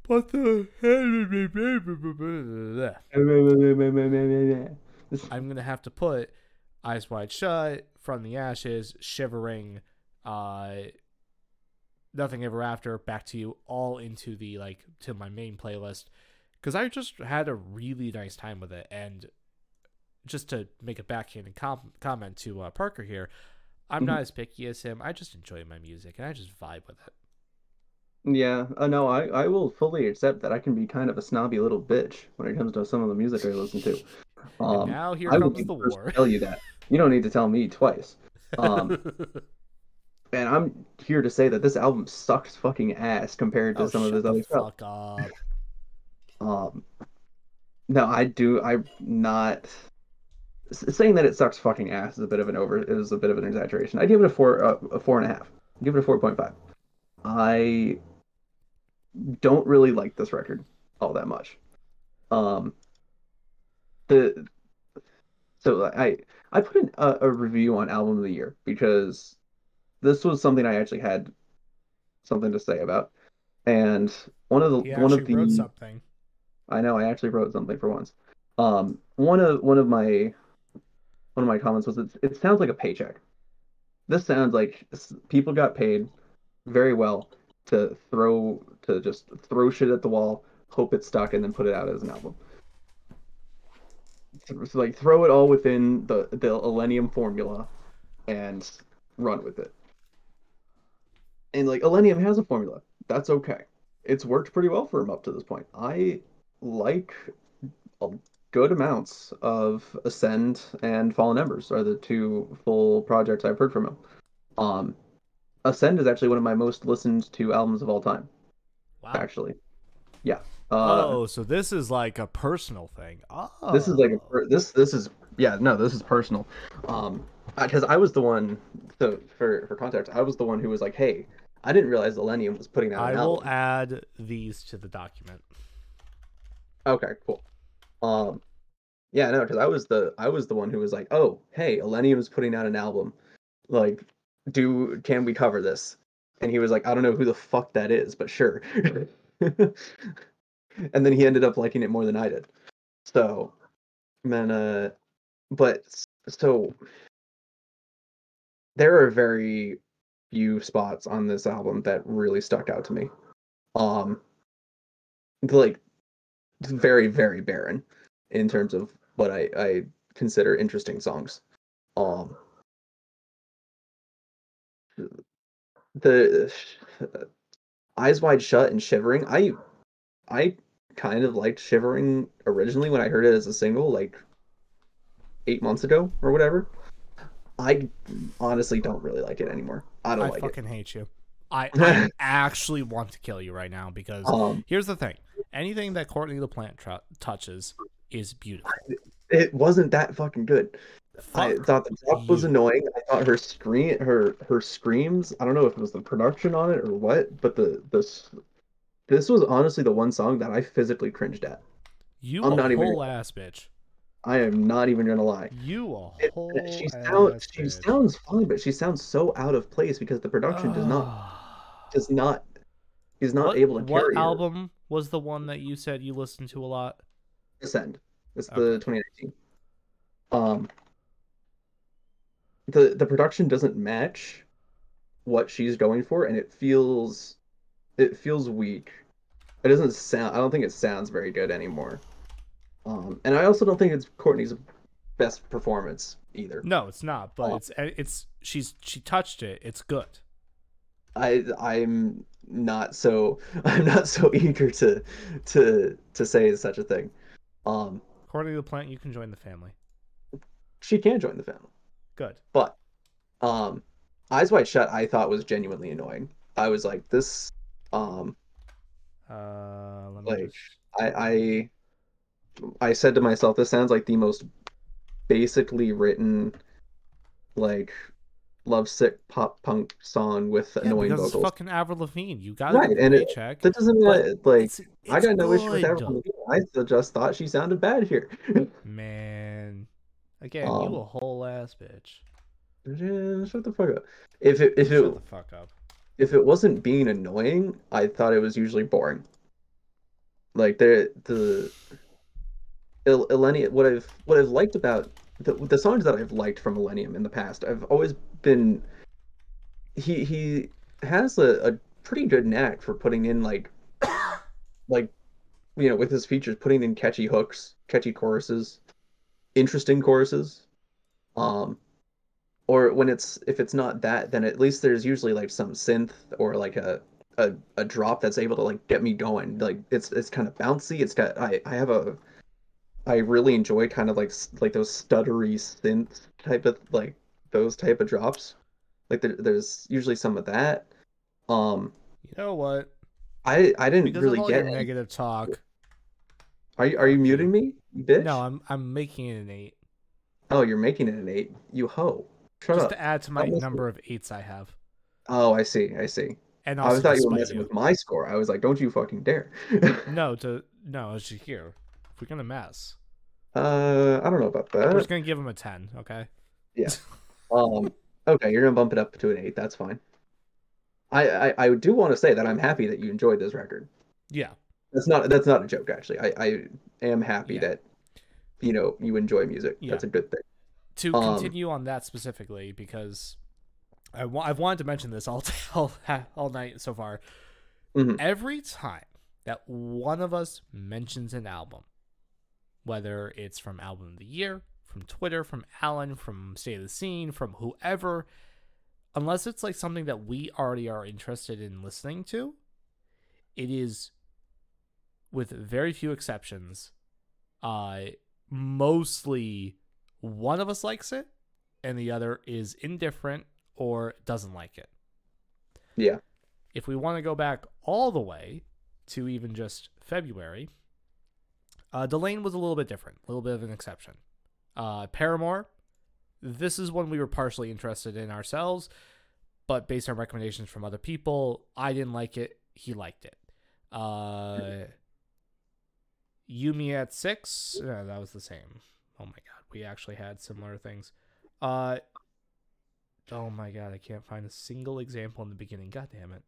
put the. I'm gonna have to put Eyes Wide Shut, From the Ashes, Shivering, uh, Nothing Ever After, Back to You, all into the like to my main playlist because I just had a really nice time with it. And just to make a backhanded com- comment to uh, Parker here, I'm not as picky as him. I just enjoy my music and I just vibe with it. Yeah, uh, no, I, I will fully accept that I can be kind of a snobby little bitch when it comes to some of the music I listen to. Um, now here I comes the the first to war. tell you that. You don't need to tell me twice. Um, and I'm here to say that this album sucks fucking ass compared to oh, some of his other stuff. fuck up. Um, no, I do. I'm not s- saying that it sucks fucking ass is a bit of an over is a bit of an exaggeration. I give it a four, uh, a four and a half. I give it a four point five. I don't really like this record all that much. Um, the so I I put in a, a review on album of the year because this was something I actually had something to say about, and one of the He one of the wrote something. I know I actually wrote something for once. Um, one of one of my one of my comments was it, it sounds like a paycheck. This sounds like people got paid very well to throw to just throw shit at the wall, hope it stuck, and then put it out as an album. So, like throw it all within the the Illenium formula, and run with it. And like Illenium has a formula. That's okay. It's worked pretty well for him up to this point. I like a good amounts of Ascend and Fallen Embers are the two full projects I've heard from him. Um, Ascend is actually one of my most listened to albums of all time. Wow. Actually, yeah. Uh, oh, so this is like a personal thing. Oh. this is like a, this this is yeah no this is personal, um, because I was the one. So for for context, I was the one who was like, hey, I didn't realize Illenium was putting out an album. I will album. add these to the document. Okay, cool. Um, yeah, no, because I was the I was the one who was like, oh, hey, Illenium's putting out an album. Like, do can we cover this? And he was like, I don't know who the fuck that is, but sure. and then he ended up liking it more than I did. So, then, uh, but so there are very few spots on this album that really stuck out to me. Um, like very very barren in terms of what I I consider interesting songs. Um, the Eyes Wide Shut and Shivering. I I kind of liked Shivering originally when I heard it as a single, like eight months ago or whatever. I honestly don't really like it anymore. I don't I like fucking hate you. I, I actually want to kill you right now because. Um, here's the thing: anything that Courtney LaPlante tr- touches is beautiful. it wasn't that fucking good. I thought the drop was annoying. I thought her scream, her her screams. I don't know if it was the production on it or what, but the this this was honestly the one song that I physically cringed at. You I'm a not whole gonna- ass bitch. I am not even gonna lie. You a It, whole she sounds she sounds fine, but she sounds so out of place because the production does not does not is not what, able to what carry her. album was the one that you said you listened to a lot? Ascend. It's the Okay. 2019. Um, the the production doesn't match what she's going for, and it feels it feels weak. It doesn't sound. I don't think it sounds very good anymore. Um, and I also don't think it's Courtney's best performance either. No, it's not. But Oh. it's eh, it's she's she touched it. It's good. I I'm not so I'm not so eager to to to say such a thing. Um, Courtney plant, you can join the family. she can join the family. Good. But um Eyes Wide Shut I thought was genuinely annoying. I was like this um Uh, let me Like, just. I I I said to myself this sounds like the most basically written like lovesick pop punk song with Yeah, annoying vocals. it's fucking Avril Lavigne. You got Right, and it-. That doesn't uh, like it's, I got no issue with. Avril Lavigne. I still just thought she sounded bad here. Man, Again, Um, you a whole ass bitch. Yeah, shut the fuck up. If it if Shut it the fuck up. if it wasn't being annoying, I thought it was usually boring. Like the the Illenium, what I've what I've liked about the the songs that I've liked from Illenium in the past, I've always been he he has a, a pretty good knack for putting in like like you know with his features putting in catchy hooks, catchy choruses, interesting choruses. Um or when it's if it's not that then at least there's usually like some synth or like a a, a drop that's able to like get me going like it's it's kind of bouncy it's got i i have a i really enjoy kind of like like those stuttery synth type of like those type of drops like there, there's usually some of that um You know what? i i didn't Because really get negative talk. are you are you muting me bitch No, I'm I'm making it an eight. oh you're making it an eight you hoe shut just up to add to my number of eights I have. oh i see i see And i thought you were messing you. with my score i was like don't you fucking dare No, to no, it's just here. We're gonna mess. Uh, I don't know about that. We're just gonna give him a ten, okay? Um, okay, you're gonna bump it up to an eight. That's fine. I, I, I do want to say that I'm happy that you enjoyed this record. Yeah. That's not that's not a joke actually. I, I am happy Yeah. that you know you enjoy music. Yeah. That's a good thing. To Um, continue on that specifically, because I wa- I've wanted to mention this all all, all night so far. Mhm. Every time that one of us mentions an album, whether it's from album of the year, from Twitter, from Alan, from State of the Scene, from whoever, unless it's like something that we already are interested in listening to, it is with very few exceptions, uh mostly one of us likes it and the other is indifferent or doesn't like it. Yeah. If we want to go back all the way to even just February, uh, Delane was a little bit different, a little bit of an exception. Uh, Paramore, this is one we were partially interested in ourselves, but based on recommendations from other people, I didn't like it. He liked it. Uh, Yumi at six, uh, that was the same. Oh my god, we actually had similar things. Uh, oh my god, I can't find a single example in the beginning. God damn it.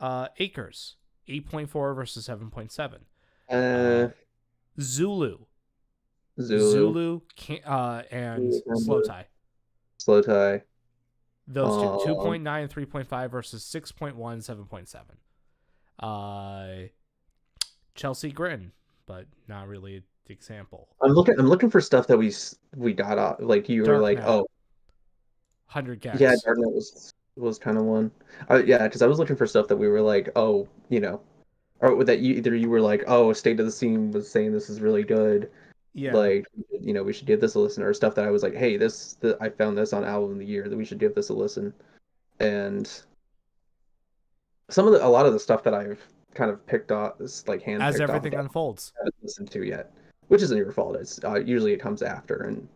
Uh, Acres, eight point four versus seven point seven. Uh, Zulu, Zulu, Zulu, can, uh, and Slow Tie. Slow Tie. Those two, Um, 2.9 and 3.5 versus 6.1 and 7.7. Uh, Chelsea Grin, but not really an example. I'm looking. I'm looking for stuff that we we got off. Like you were like, Darknet. oh 100 gecs. yeah, Darknet was was kind of one. Uh, yeah, because I was looking for stuff that we were like, oh, you know, or that you either you were like, oh, State of the Scene was saying this is really good. yeah. like you know we should give this a listen or stuff that i was like hey this the, i found this on album of the year that we should give this a listen and some of the a lot of the stuff that i've kind of picked off this like hand As everything unfolds. I haven't listened to yet which isn't your fault it's uh, usually it comes after and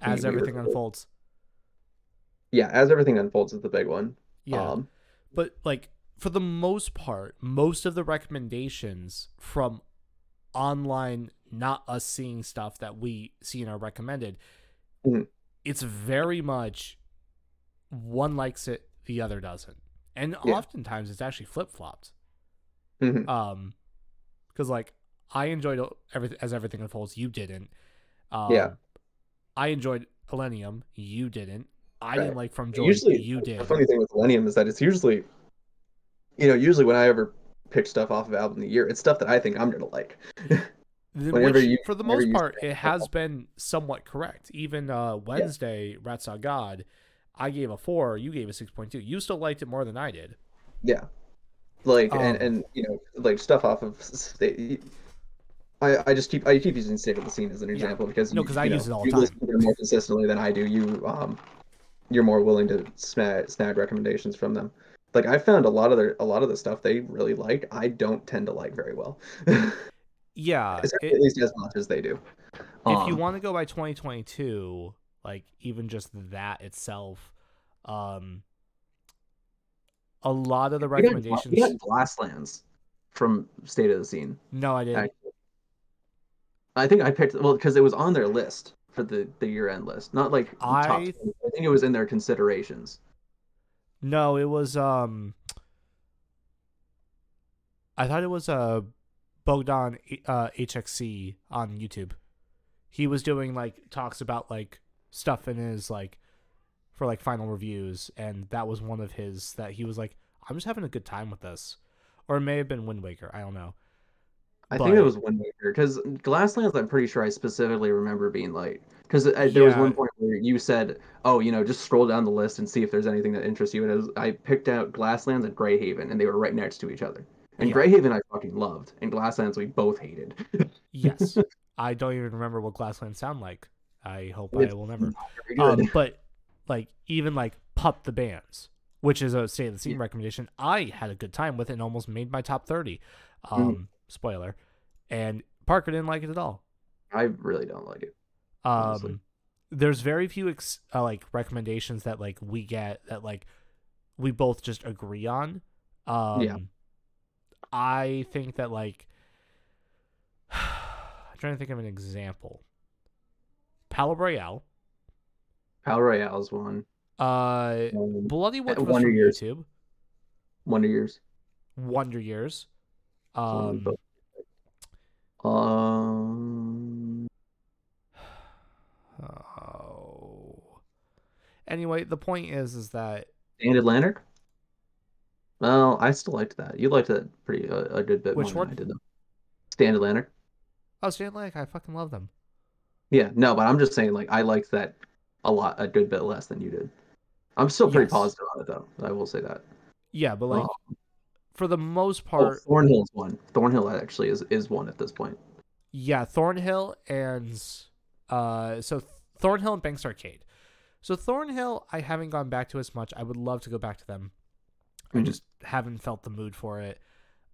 As everything unfolds. yeah as everything unfolds is the big one Yeah. um but like for the most part, most of the recommendations from online, not us seeing stuff that we see in our recommended, Mhm. it's very much one likes it, the other doesn't, and Yeah. oftentimes it's actually flip flopped. mhm. Um, because like I enjoyed everything as everything unfolds, you didn't. Um, Yeah. I enjoyed Illenium, you didn't. I Right. didn't like From Joy, usually you did. the funny thing with illenium is that it's usually you know usually when i ever pick stuff off of album of the year it's stuff that i think i'm gonna like Whenever which, you- for the most part, it has been somewhat correct. Even uh, Wednesday, Rat Saw God, I gave a four. You gave a six point two. You still liked it more than I did. Yeah, like and Um, and you know like stuff off of state. I I just keep I keep using state of the scene as an Yeah. example because No, you- 'cause I you use know, it all the time. listen to them more consistently than I do. You um you're more willing to snag snag recommendations from them. Like I found a lot of their a lot of the stuff they really like. I don't tend to like very well, Yeah. It- at least as much as they do. if you Um, want to go by 2022, like even just that itself, um, a lot of the recommendations. we got Glasslands from State of the Scene. no, I didn't. I think I picked well because it was on their list for the the year end list. Not like I 20. I think it was in their considerations. No, it was um. I thought it was uh, Bogdan uh, HXC on YouTube. He was doing like talks about like stuff in his like for like final reviews, and that was one of his that he was like, I'm just having a good time with this, or it may have been Wind Waker. I don't know. I think it was Wind Waker because Glasslands. I'm pretty sure I specifically remember being like because there was one point where you said, "Oh, you know, just scroll down the list and see if there's anything that interests you." And was, I picked out Glasslands and Greyhaven, and they were right next to each other. And Yeah. Greyhaven I fucking loved, and Glasslands we both hated. Yes, I don't even remember what Glasslands sound like. I hope It's I will never. not very good. Um, but like even like Pup the Bands, which is a state of the scene recommendation, I had a good time with it and almost made my top thirty. Um, spoiler, and Parker didn't like it at all. I really don't like it. Honestly. Um, there's very few ex- uh, like recommendations that like we get that like we both just agree on. Um, Yeah. I think that like I'm trying to think of an example. Palaye Royale. Palaye Royale's one. Uh, Um, Bloody was Wonder from Years. YouTube. Wonder Years. Wonder Years. Um, um, Anyway, the point is, is that Stand Atlantic. Well, I still liked that. You liked that pretty uh, a good bit Which more one? than I did though. Stand Atlantic. oh, Stan Lake, I fucking love them. Yeah, no, but I'm just saying like I liked that a lot, a good bit less than you did. I'm still pretty Yes. positive on it though. I will say that. Yeah, but like Oh. for the most Oh, part, Thornhill's one. Thornhill actually is is one at this point. yeah, Thornhill and uh, so Thornhill and Banks Arcade. So Thornhill, I haven't gone back to as much. I would love to go back to them. I Mhm. just haven't felt the mood for it.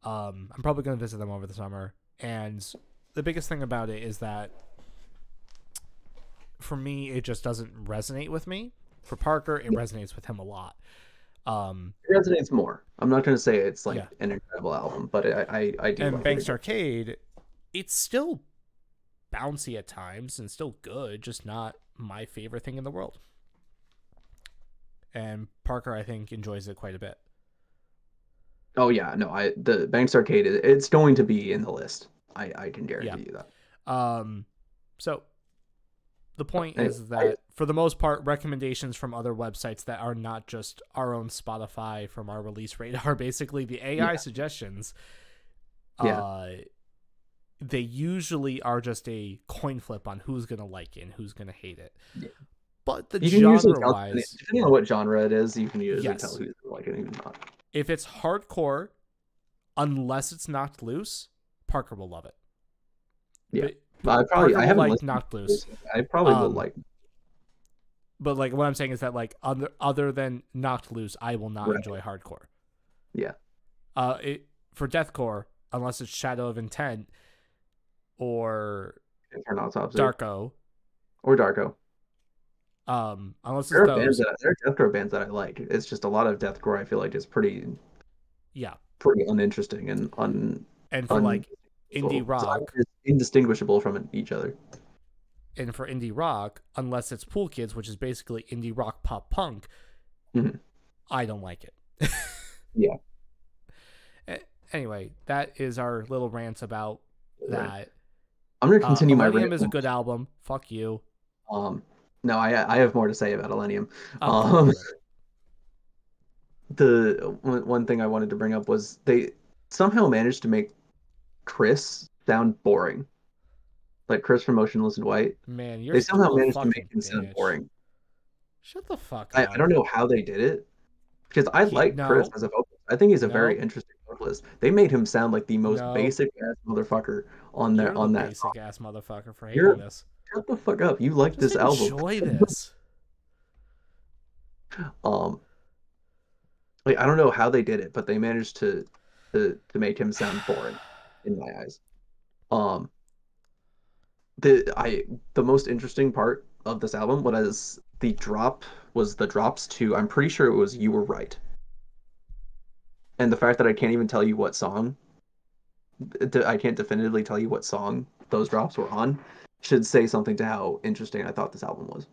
Um, I'm probably going to visit them over the summer. And the biggest thing about it is that for me, it just doesn't resonate with me. For Parker, it resonates with him a lot. Um, It resonates more. I'm not gonna say it's like Yeah. an incredible album, but I I, I do. and like Banks it. Arcade, it's still bouncy at times and still good, just not my favorite thing in the world. And Parker, I think, enjoys it quite a bit. Oh yeah, no, I the Banks Arcade it's going to be in the list. I I can guarantee Yeah. you that. Um, so the point is that for the most part, recommendations from other websites that are not just our own Spotify from our release radar, basically the AI Yeah. suggestions. Yeah. Uh, they usually are just a coin flip on who's gonna like it and who's gonna hate it. Yeah. But the You can usually genre tell wise, depending on what genre it is, you can usually Yes. tell who's like it and who's not. if it's hardcore, unless it's knocked loose, Parker will love it. Yeah. But I probably Parker I haven't like knocked loose. I probably will Um, like. But like what I'm saying is that like other other than knocked loose, I will not Right. enjoy hardcore. Yeah. Uh, it for deathcore unless it's Shadow of Intent or Darko. or Darko. Um, unless There it's are bands that there are deathcore bands that I like. It's just a lot of deathcore. I feel like is pretty Yeah, pretty uninteresting and un. and for un- like indie rock indistinguishable from each other. and for indie rock, unless it's Pool Kids, which is basically indie rock pop punk, Mhm. I don't like it. Yeah. Anyway, that is our little rant about that. I'm gonna Uh, continue my Illenium rant. is a good album. Fuck you. Um, no, I I have more to say about Illenium. Oh, Um, the one, thing I wanted to bring up was they somehow managed to make Chris sound boring. Like Chris from Motionless in White. man, you're They somehow managed to make him sound boring. Shut the fuck I, up. I don't know how they did it. Because I He- like Chris as a vocalist. I think he's a very interesting vocalist. They made him sound like the most No. basic ass motherfucker on You're there the on that. basic ass motherfucker for You're- hating this. Shut the fuck up. You like this album. enjoy this. Um, like I don't know how they did it, but they managed to to to make him sound boring in my eyes. Um, the I the most interesting part of this album was the drop was the drops to I'm pretty sure it was You Were Right. And the fact that I can't even tell you what song, I can't definitively tell you what song those drops were on, should say something to how interesting I thought this album was.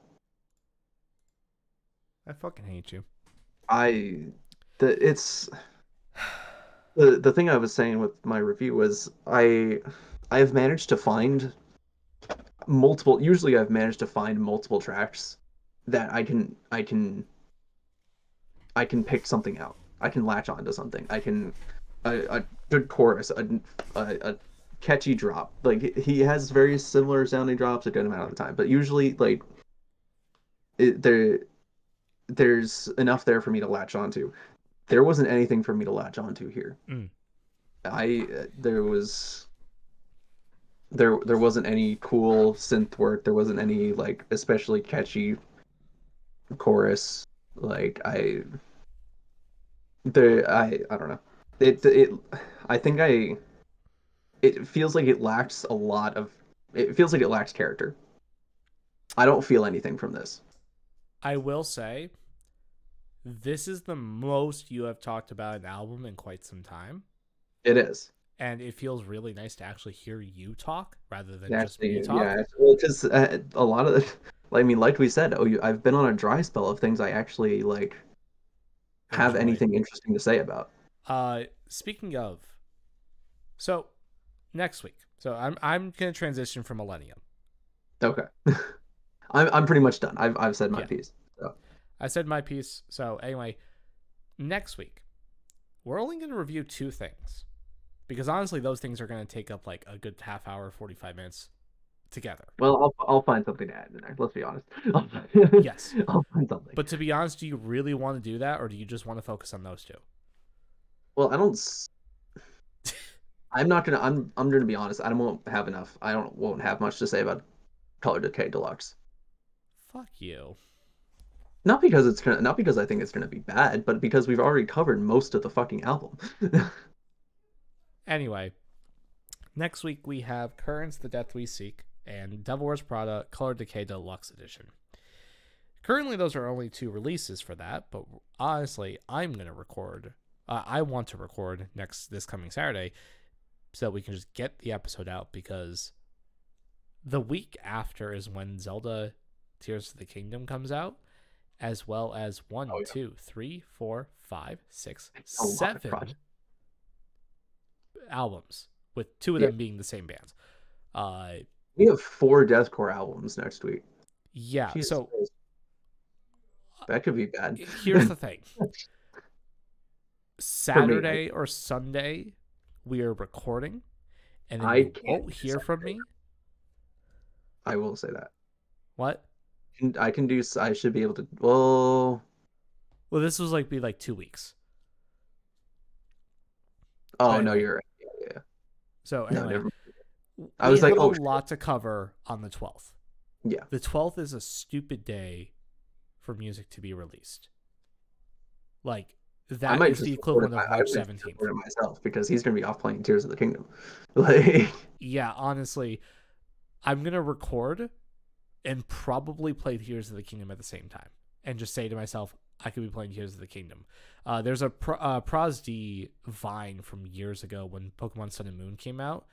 I fucking hate you. I the it's the the thing I was saying with my review was I I have managed to find multiple usually I've managed to find multiple tracks that I can I can I can pick something out. I can latch onto something. I can a, a good chorus, a, a, a catchy drop. Like he has very similar sounding drops a good amount of the time, but usually like it, there there's enough there for me to latch onto. There wasn't anything for me to latch onto here. Mm. I there was there there wasn't any cool synth work. There wasn't any like especially catchy chorus. Like I the I I don't know. It it I think I it feels like it lacks a lot of it feels like it lacks character. I don't feel anything from this. I will say, this is the most you have talked about an album in quite some time, It is. and it feels really nice to actually hear you talk rather than Actually, just me talk. yeah, well, because uh, a lot of the, I mean, like we said, oh, you, I've been on a dry spell of things I actually like have Enjoy. anything interesting to say about. Uh, speaking of, so next week, so I'm I'm gonna transition from Illenium. Okay, I'm I'm pretty much done. I've I've said my Yeah. piece. I said my piece. So anyway, next week we're only going to review two things because honestly, those things are going to take up like a good half hour, forty five minutes together. Well, I'll I'll find something to add in there. Let's be honest. Mm-hmm. Yes. I'll find something. But to be honest, do you really want to do that, or do you just want to focus on those two? Well, I don't. I'm not gonna. I'm. I'm gonna be honest. I don't won't have enough. I don't. Won't have much to say about Color Decay Deluxe. Fuck you. Not because it's gonna. Not because I think it's gonna be bad, but because we've already covered most of the fucking album. Anyway, next week we have Currents, The Death We Seek, and Devil Wears Prada Color Decay Deluxe Edition. Currently, those are only two releases for that, but honestly, I'm gonna record. Uh, I want to record next this coming Saturday, so that we can just get the episode out because the week after is when Zelda Tears of the Kingdom comes out, as well as one, Oh, yeah. two, three, four, five, six, a lot of seven albums, with two of Yeah. them being the same bands. Uh, we have four deathcore albums next week. yeah. Jesus So Christ. that could be bad. here's the thing: Saturday or Sunday, we are recording, and I you won't hear from me. I will say that. What? I can do. I should be able to. Well. Well, this was like be like two weeks. Oh Right, no, you're right. Yeah, yeah. So No, anyway, never. I was like, a oh, shit. lot to cover on the twelfth. Yeah. The twelfth is a stupid day for music to be released. Like that might is the equivalent of I March seventeenth. record myself because he's gonna be off playing Tears of the Kingdom. Like, yeah, honestly, I'm gonna record and probably play Tears of the Kingdom at the same time, and just say to myself, I could be playing Tears of the Kingdom. Uh, there's a Pro, uh, ProZD Vine from years ago when Pokemon Sun and Moon came out,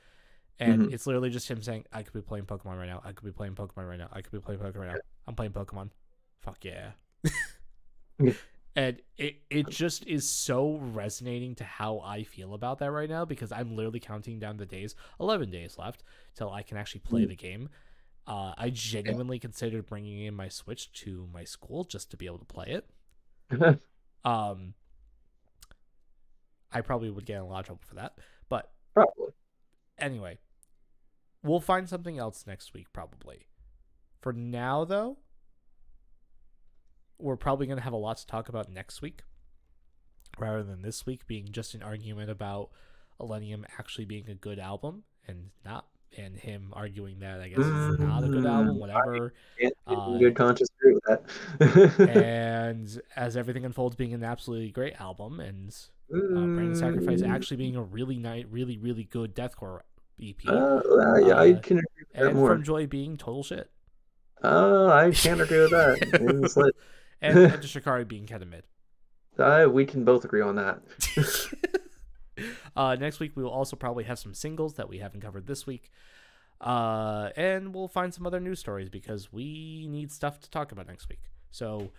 and Mhm. it's literally just him saying, I could be playing Pokemon right now. I could be playing Pokemon right now. I could be playing Pokemon right now. I'm playing Pokemon. Fuck yeah. And it, it just is so resonating to how I feel about that right now because I'm literally counting down the days, 11 days left, till I can actually play Mm. the game. Uh, I genuinely considered bringing in my Switch to my school just to be able to play it. Um, I probably would get in a lot of trouble for that. But probably. anyway, we'll find something else next week, probably. For now, though, we're probably going to have a lot to talk about next week rather than this week being just an argument about Illenium actually being a good album and not, and him arguing that I guess it's not a good album, Mm, whatever. Uh, good conscience agree with that. and as everything unfolds, being an absolutely great album, and uh, Brand of Sacrifice Mm, actually being a really nice, really, really good deathcore EP. Uh, yeah, I uh, can agree with that and more. fromjoy being total shit, Uh, I can't agree with that. And Enter Shikari being kind of mid. uh, we can both agree on that. uh, next week we will also probably have some singles that we haven't covered this week. Uh, and we'll find some other news stories because we need stuff to talk about next week. So,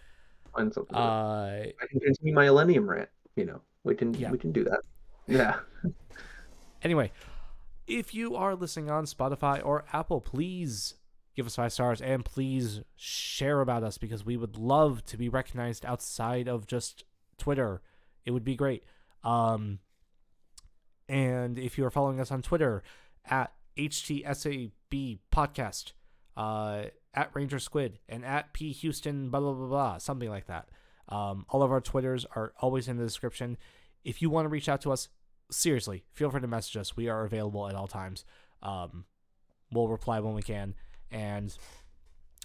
Find something. uh, I can continue my Illenium rant. You know, we can Yeah. we can do that. Yeah. Anyway, if you are listening on Spotify or Apple, please give us five stars and please share about us because we would love to be recognized outside of just Twitter. It would be great. Um, and if you are following us on Twitter at HTSAB podcast, uh, at Ranger Squid, and at P Houston, blah blah blah blah, something like that. Um, all of our Twitters are always in the description. If you want to reach out to us, seriously, feel free to message us. We are available at all times. Um, we'll reply when we can, and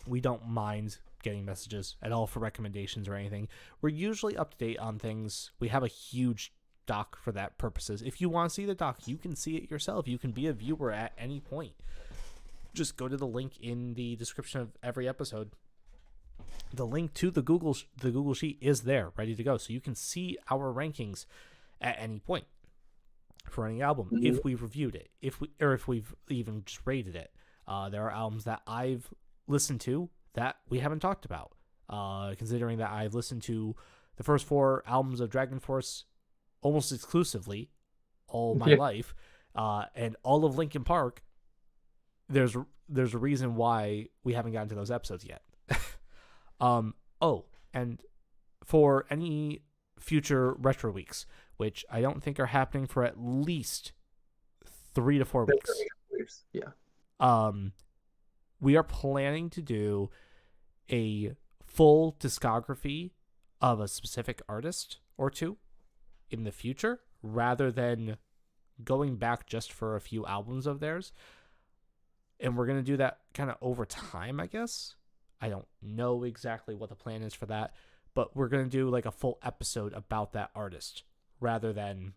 we don't mind getting messages at all for recommendations or anything. We're usually up to date on things. We have a huge doc for that purposes. If you want to see the doc, you can see it yourself. You can be a viewer at any point. Just go to the link in the description of every episode. The link to the Google the Google sheet is there, ready to go, so you can see our rankings at any point for any album Mhm. if we've reviewed it, if we or if we've even just rated it. Uh, there are albums that I've listened to that we haven't talked about. Uh, considering that I've listened to the first four albums of Dragon Force almost exclusively all my Yeah. life, uh, and all of Linkin Park. There's there's a reason why we haven't gotten to those episodes yet. um. Oh, and for any future retro weeks, which I don't think are happening for at least three to four weeks Yeah. Um we are planning to do a full discography of a specific artist or two in the future rather than going back just for a few albums of theirs. And we're going to do that kind of over time i guess. I don't know exactly what the plan is for that but we're going to do like a full episode about that artist rather than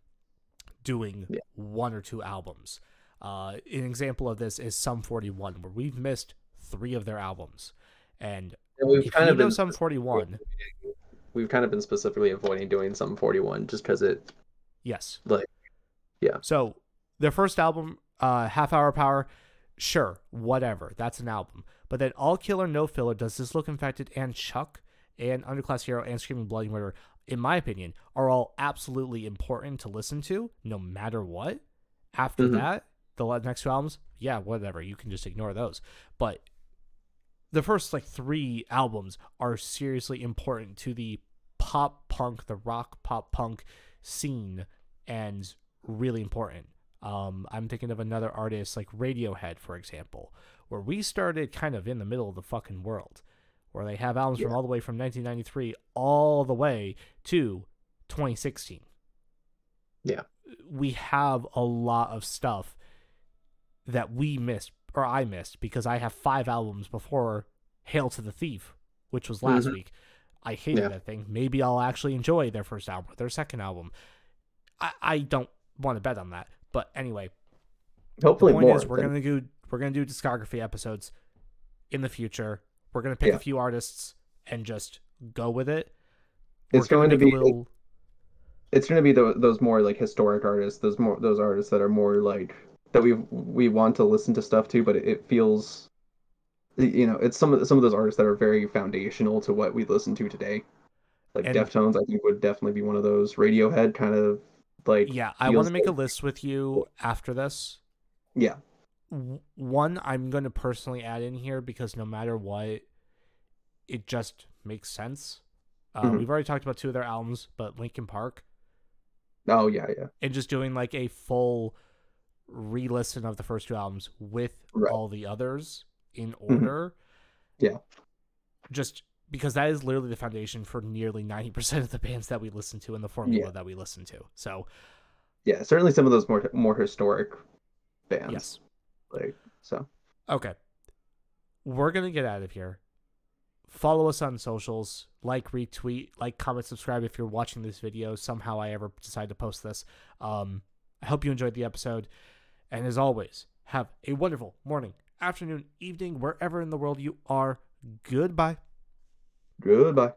doing Yeah. one or two albums uh, an example of this is Sum 41, where we've missed three of their albums. And And we've kind of know been Sum 41, we've kind of been specifically avoiding doing Sum 41 just because it yes. Like, yeah. So their first album, uh, Half Hour Power, sure, whatever. That's an album. But then All Killer No Filler, Does This Look Infected, and Chuck, and Underclass Hero, and Screaming Bloody Murder, in my opinion, are all absolutely important to listen to, no matter what. After Mhm. that, the next two albums, yeah, whatever. You can just ignore those. But the first like three albums are seriously important to the pop punk, the rock pop punk scene, and really important. Um, I'm thinking of another artist like Radiohead, for example, where we started kind of in the middle of the fucking world, where they have albums from all the way from 1993 all the way to 2016. Yeah. We have a lot of stuff that we missed, or I missed, because I have five albums before Hail to the Thief, which was last Mhm. week. I hated Yeah. that thing. Maybe I'll actually enjoy their first album, or their second album. I, I don't want to bet on that. But anyway, hopefully the point more is we're gonna do we're gonna do discography episodes in the future. We're gonna pick Yeah. a few artists and just go with it. It's We're gonna going to be a little it's going to be tho- those more like historic artists those more those artists that are more like that we we want to listen to stuff to but it, feels you know it's some of some of those artists that are very foundational to what we listen to today like And- deftones i think would definitely be one of those radiohead kind of like yeah. I want to make a list with you after this. yeah One I'm gonna personally add in here because no matter what, it just makes sense. Uh, Mhm. We've already talked about two of their albums, but Linkin Park oh yeah yeah and just doing like a full re-listen of the first two albums with Right. all the others in Mhm. order. Yeah. Just because that is literally the foundation for nearly 90% of the bands that we listen to and the formula Yeah. that we listen to. So, yeah certainly some of those more more historic bands yes. like so Okay. We're going to get out of here. Follow us on socials, like, retweet, like, comment, subscribe if you're watching this video. Somehow I ever decide to post this. Um, I hope you enjoyed the episode. And as always, have a wonderful morning, afternoon, evening, wherever in the world you are. Goodbye. goodbye